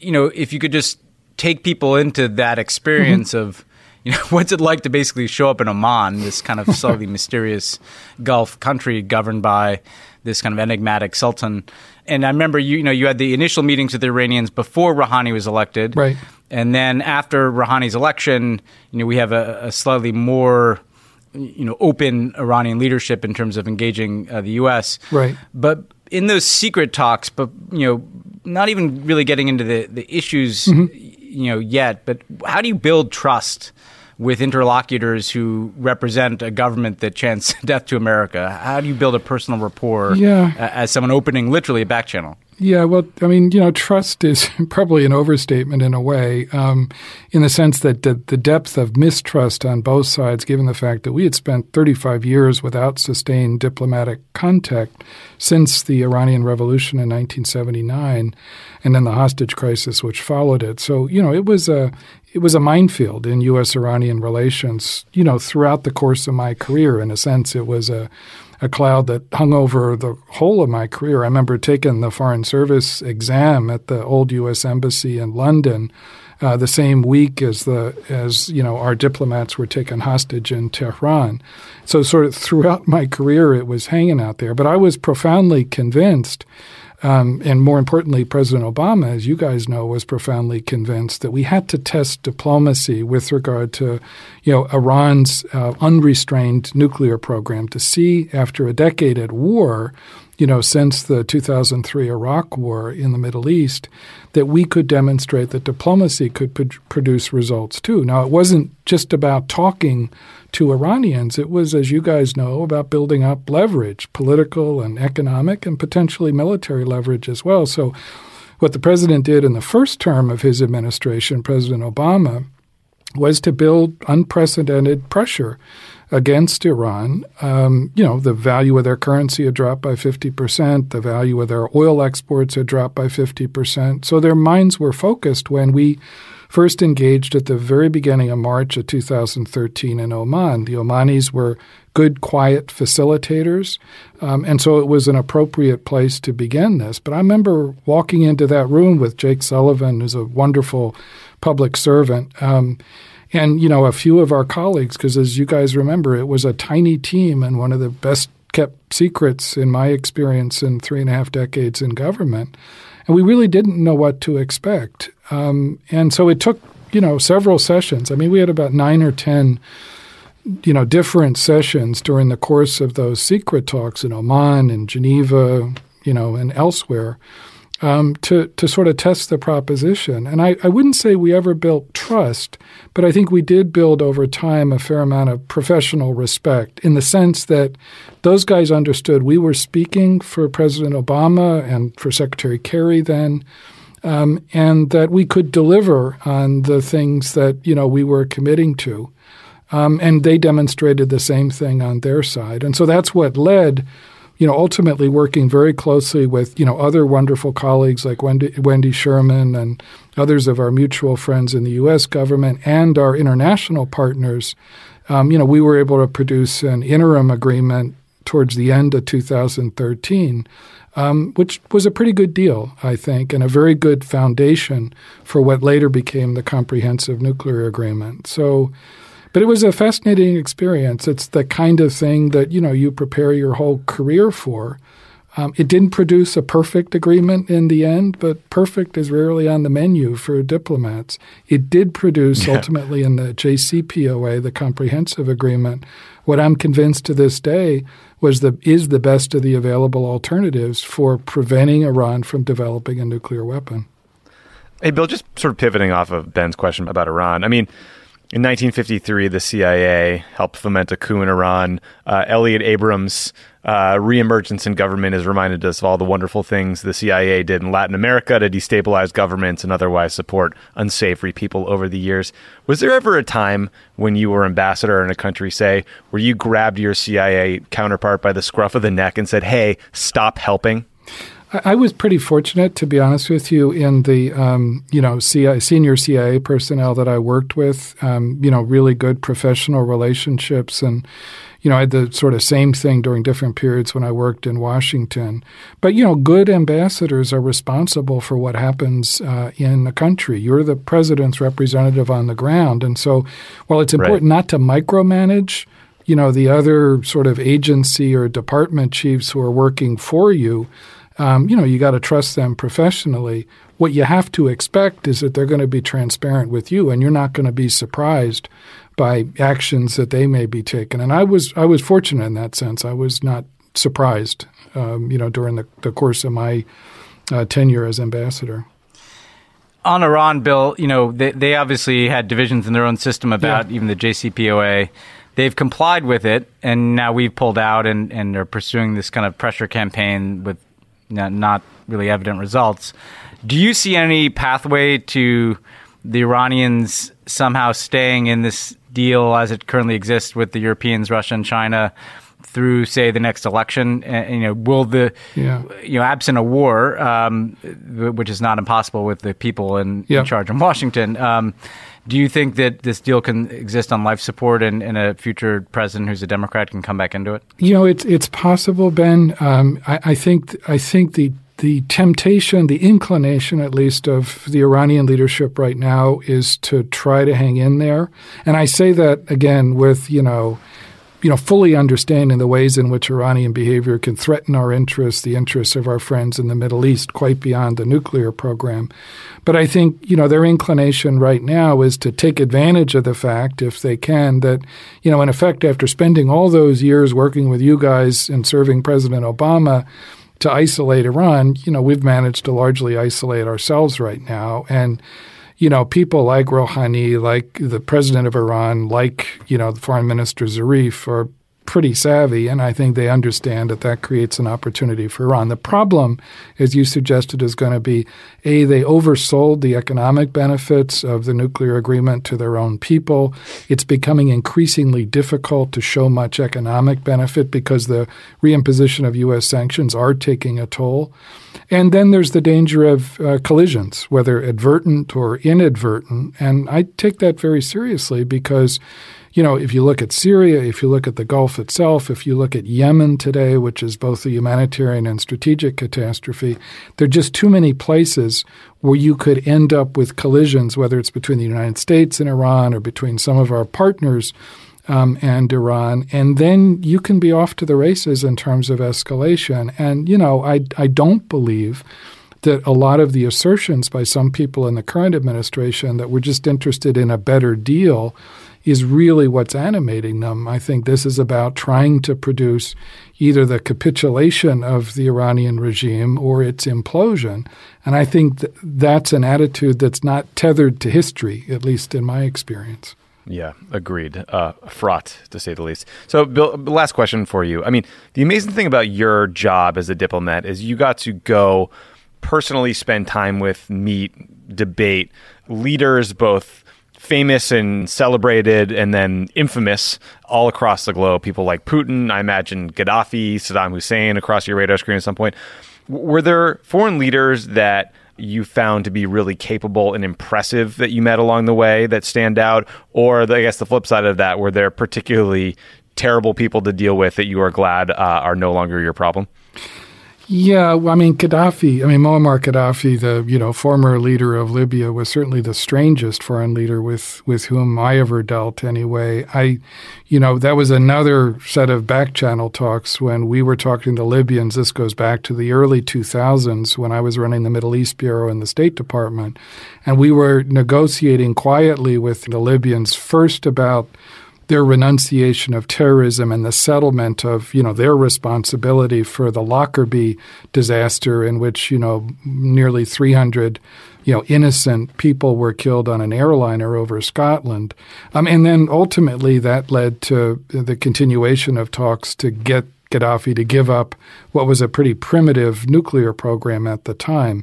Speaker 2: you know, if you could just take people into that experience mm-hmm. of, you know, [laughs] what's it like to basically show up in Oman, this kind of slightly [laughs] mysterious Gulf country governed by this kind of enigmatic sultan and I remember you, you know, you had the initial meetings with the Iranians before Rouhani was elected,
Speaker 4: right?
Speaker 2: And then after Rouhani's election, you know, we have a, a slightly more you know open Iranian leadership in terms of engaging uh, the U.S.
Speaker 4: Right.
Speaker 2: But in those secret talks, but you know, not even really getting into the the issues, mm-hmm. you know, yet. But how do you build trust? With interlocutors who represent a government that chants [laughs] death to America? How do you build a personal rapport
Speaker 4: yeah.
Speaker 2: as someone opening literally a back channel?
Speaker 4: Yeah, well, I mean, you know, trust is [laughs] probably an overstatement in a way, um, in the sense that the, the, depth of mistrust on both sides, given the fact that we had spent 35 years without sustained diplomatic contact since the Iranian Revolution in 1979, and then the hostage crisis which followed it. So, you know, it was a it was a minefield in U.S.-Iranian relations. You know, throughout the course of my career, in a sense, it was a a cloud that hung over the whole of my career. I remember taking the Foreign Service exam at the old U.S. Embassy in London uh, the same week as the as you know our diplomats were taken hostage in Tehran. So sort of throughout my career, it was hanging out there. But I was profoundly convinced um, and more importantly, President Obama, as you guys know, was profoundly convinced that we had to test diplomacy with regard to, you know, Iran's uh, unrestrained nuclear program to see after a decade at war, you know, since the 2003 Iraq War in the Middle East, that we could demonstrate that diplomacy could produce results too. Now, it wasn't just about talking to Iranians. It was, as you guys know, about building up leverage, political and economic, and potentially military leverage as well. So, what the president did in the first term of his administration, President Obama, was to build unprecedented pressure against Iran. Um, you know, the value of their currency had dropped by 50%, the value of their oil exports had dropped by 50%. So their minds were focused when we first engaged at the very beginning of March of 2013 in Oman. The Omanis were good, quiet facilitators, um, and so it was an appropriate place to begin this. But I remember walking into that room with Jake Sullivan, who's a wonderful public servant. Um, and you know a few of our colleagues because as you guys remember it was a tiny team and one of the best kept secrets in my experience in three and a half decades in government and we really didn't know what to expect. Um, and so it took you know several sessions. I mean, we had about nine or ten you know different sessions during the course of those secret talks in Oman and Geneva, you know, and elsewhere. Um, to to sort of test the proposition. And I, I wouldn't say we ever built trust, but I think we did build over time a fair amount of professional respect in the sense that those guys understood we were speaking for President Obama and for Secretary Kerry then. Um, and that we could deliver on the things that you know we were committing to, um, and they demonstrated the same thing on their side, and so that's what led, you know, ultimately working very closely with you know other wonderful colleagues like Wendy, Wendy Sherman and others of our mutual friends in the U.S. government and our international partners. Um, you know, we were able to produce an interim agreement towards the end of 2013, um, which was a pretty good deal, I think, and a very good foundation for what later became the Comprehensive Nuclear Agreement. So, but it was a fascinating experience. It's the kind of thing that you know you prepare your whole career for. Um, it didn't produce a perfect agreement in the end, but perfect is rarely on the menu for diplomats. It did produce [laughs] yeah. ultimately in the JCPOA, the Comprehensive Agreement, what I'm convinced to this day was the is the best of the available alternatives for preventing Iran from developing a nuclear weapon.
Speaker 1: Hey, Bill, just sort of pivoting off of Ben's question about Iran. I mean, in 1953, the CIA helped foment a coup in Iran. Uh, Elliott Abrams' uh, reemergence in government has reminded us of all the wonderful things the CIA did in Latin America to destabilize governments and otherwise support unsavory people over the years. Was there ever a time when you were ambassador in a country, say, where you grabbed your CIA counterpart by the scruff of the neck and said, hey, stop helping?
Speaker 4: I was pretty fortunate, to be honest with you, in the um, you know CIA, senior CIA personnel that I worked with. Um, you know, really good professional relationships, and you know, I had the sort of same thing during different periods when I worked in Washington. But you know, good ambassadors are responsible for what happens uh, in the country. You're the president's representative on the ground, and so while it's important right. not to micromanage you know the other sort of agency or department chiefs who are working for you um, you know, you got to trust them professionally. What you have to expect is that they're going to be transparent with you, and you're not going to be surprised by actions that they may be taking. And I was I was fortunate in that sense. I was not surprised, um, you know, during the, the course of my uh, tenure as ambassador.
Speaker 2: On Iran, Bill, you know, they, they obviously had divisions in their own system about yeah. even the JCPOA they've complied with it, and now we've pulled out and, and are pursuing this kind of pressure campaign with not really evident results. Do you see any pathway to the Iranians somehow staying in this deal as it currently exists with the Europeans, Russia, and China through, say, the next election? And, you know, will the
Speaker 4: Yeah.
Speaker 2: you know, absent a war, um, which is not impossible with the people in, in charge in Washington. Um, do you think that this deal can exist on life support and, and a future president who's a Democrat can come back into it?
Speaker 4: You know, it's it's possible, Ben. Um, I, I think I think the the temptation, the inclination, at least, of the Iranian leadership right now is to try to hang in there. And I say that again with you know, you know, fully understanding the ways in which Iranian behavior can threaten our interests, the interests of our friends in the Middle East, quite beyond the nuclear program. But I think you know their inclination right now is to take advantage of the fact, if they can, that you know, in effect, after spending all those years working with you guys and serving President Obama to isolate Iran, you know, we've managed to largely isolate ourselves right now. And, you know, people like Rouhani, like the president of Iran, like, you know, the foreign minister Zarif are pretty savvy. And I think they understand that that creates an opportunity for Iran. The problem, as you suggested, is going to be A, they oversold the economic benefits of the nuclear agreement to their own people. It's becoming increasingly difficult to show much economic benefit because the reimposition of U.S. sanctions are taking a toll. And then there's the danger of uh, collisions, whether advertent or inadvertent. And I take that very seriously because, you know, if you look at Syria, if you look at the Gulf itself, if you look at Yemen today, which is both a humanitarian and strategic catastrophe, there are just too many places where you could end up with collisions, whether it's between the United States and Iran or between some of our partners um, and Iran, and then you can be off to the races in terms of escalation. And you know, I I don't believe that a lot of the assertions by some people in the current administration that we're just interested in a better deal is really what's animating them. I think this is about trying to produce either the capitulation of the Iranian regime or its implosion. And I think that that's an attitude that's not tethered to history, at least in my experience.
Speaker 1: Yeah, agreed. Uh, fraught, to say the least. So, Bill, last question for you. I mean, the amazing thing about your job as a diplomat is you got to go personally spend time with, meet, debate leaders, both famous and celebrated, and then infamous all across the globe. People like Putin, I imagine Gaddafi, Saddam Hussein across your radar screen at some point. Were there foreign leaders that you found to be really capable and impressive that you met along the way that stand out? Or the, I guess the flip side of that, were there particularly terrible people to deal with that you are glad uh, are no longer your problem?
Speaker 4: Yeah, I mean Gaddafi. I mean Muammar Gaddafi, the you know former leader of Libya, was certainly the strangest foreign leader with with whom I ever dealt. Anyway, I, you know, that was another set of back channel talks when we were talking to Libyans. This goes back to the early 2000s when I was running the Middle East bureau in the State Department, and we were negotiating quietly with the Libyans first about their renunciation of terrorism and the settlement of you know their responsibility for the Lockerbie disaster in which you know nearly 300 you know innocent people were killed on an airliner over Scotland. Um, and then ultimately that led to the continuation of talks to get Gaddafi to give up what was a pretty primitive nuclear program at the time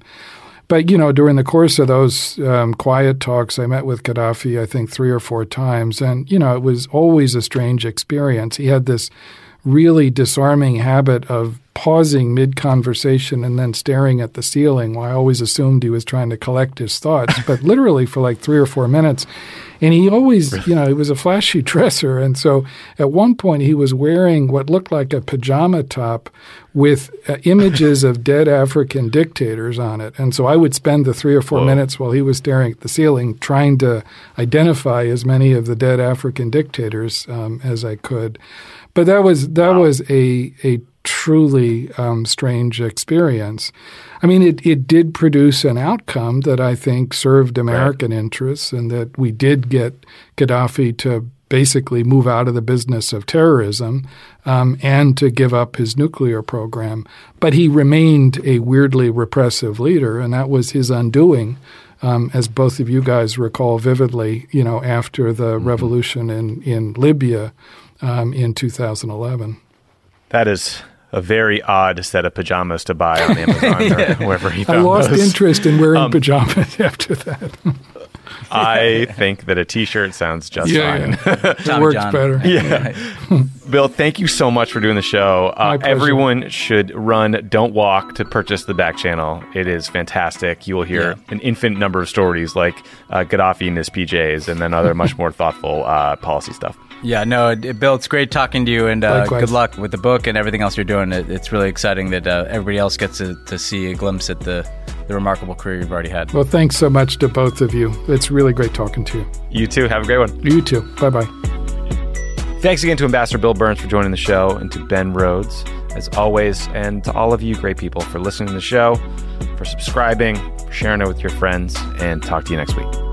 Speaker 4: but you know, during the course of those um, quiet talks, I met with Gaddafi, I think three or four times, and you know, it was always a strange experience. He had this really disarming habit of pausing mid conversation and then staring at the ceiling. Well, I always assumed he was trying to collect his thoughts, [laughs] but literally for like three or four minutes. And he always, you know, he was a flashy [laughs] dresser. And so at one point he was wearing what looked like a pajama top with uh, images of dead African dictators on it. And so I would spend the three or four minutes while he was staring at the ceiling trying to identify as many of the dead African dictators um, as I could. But that was that was a a truly um, strange experience. I mean, it, it did produce an outcome that I think served American interests, and that we did get Gaddafi to basically move out of the business of terrorism um, and to give up his nuclear program. But he remained a weirdly repressive leader, and that was his undoing. Um, as both of you guys recall vividly, you know, after the
Speaker 1: Mm-hmm.
Speaker 4: revolution in, in Libya um, in 2011.
Speaker 1: That is a very odd set of pajamas to buy on Amazon [laughs] or wherever he found
Speaker 4: I
Speaker 1: found
Speaker 4: lost
Speaker 1: those.
Speaker 4: interest in wearing
Speaker 1: Um,
Speaker 4: pajamas [laughs] after that.
Speaker 1: I think that a T-shirt sounds just
Speaker 4: yeah,
Speaker 1: fine.
Speaker 4: yeah. [laughs] it works
Speaker 2: John.
Speaker 4: better.
Speaker 1: Yeah. Bill, thank you so much for doing the show. Uh, everyone should run, don't walk to purchase the back channel. It is fantastic. You will hear
Speaker 2: Yeah.
Speaker 1: an infinite number of stories like uh, Gaddafi in his PJs and then other much more thoughtful uh, policy stuff.
Speaker 2: Yeah, no, it, Bill, it's great talking to you, and uh, good luck with the book and everything else you're doing. It, it's really exciting that uh, everybody else gets to, to see a glimpse at the, the remarkable career you've already had.
Speaker 4: Well, thanks so much to both of you. It's really great talking to you.
Speaker 1: You too. Have a great one.
Speaker 4: You too. Bye bye.
Speaker 1: Thanks again to Ambassador Bill Burns for joining the show and to Ben Rhodes, as always, and to all of you great people for listening to the show, for subscribing, for sharing it with your friends, and talk to you next week.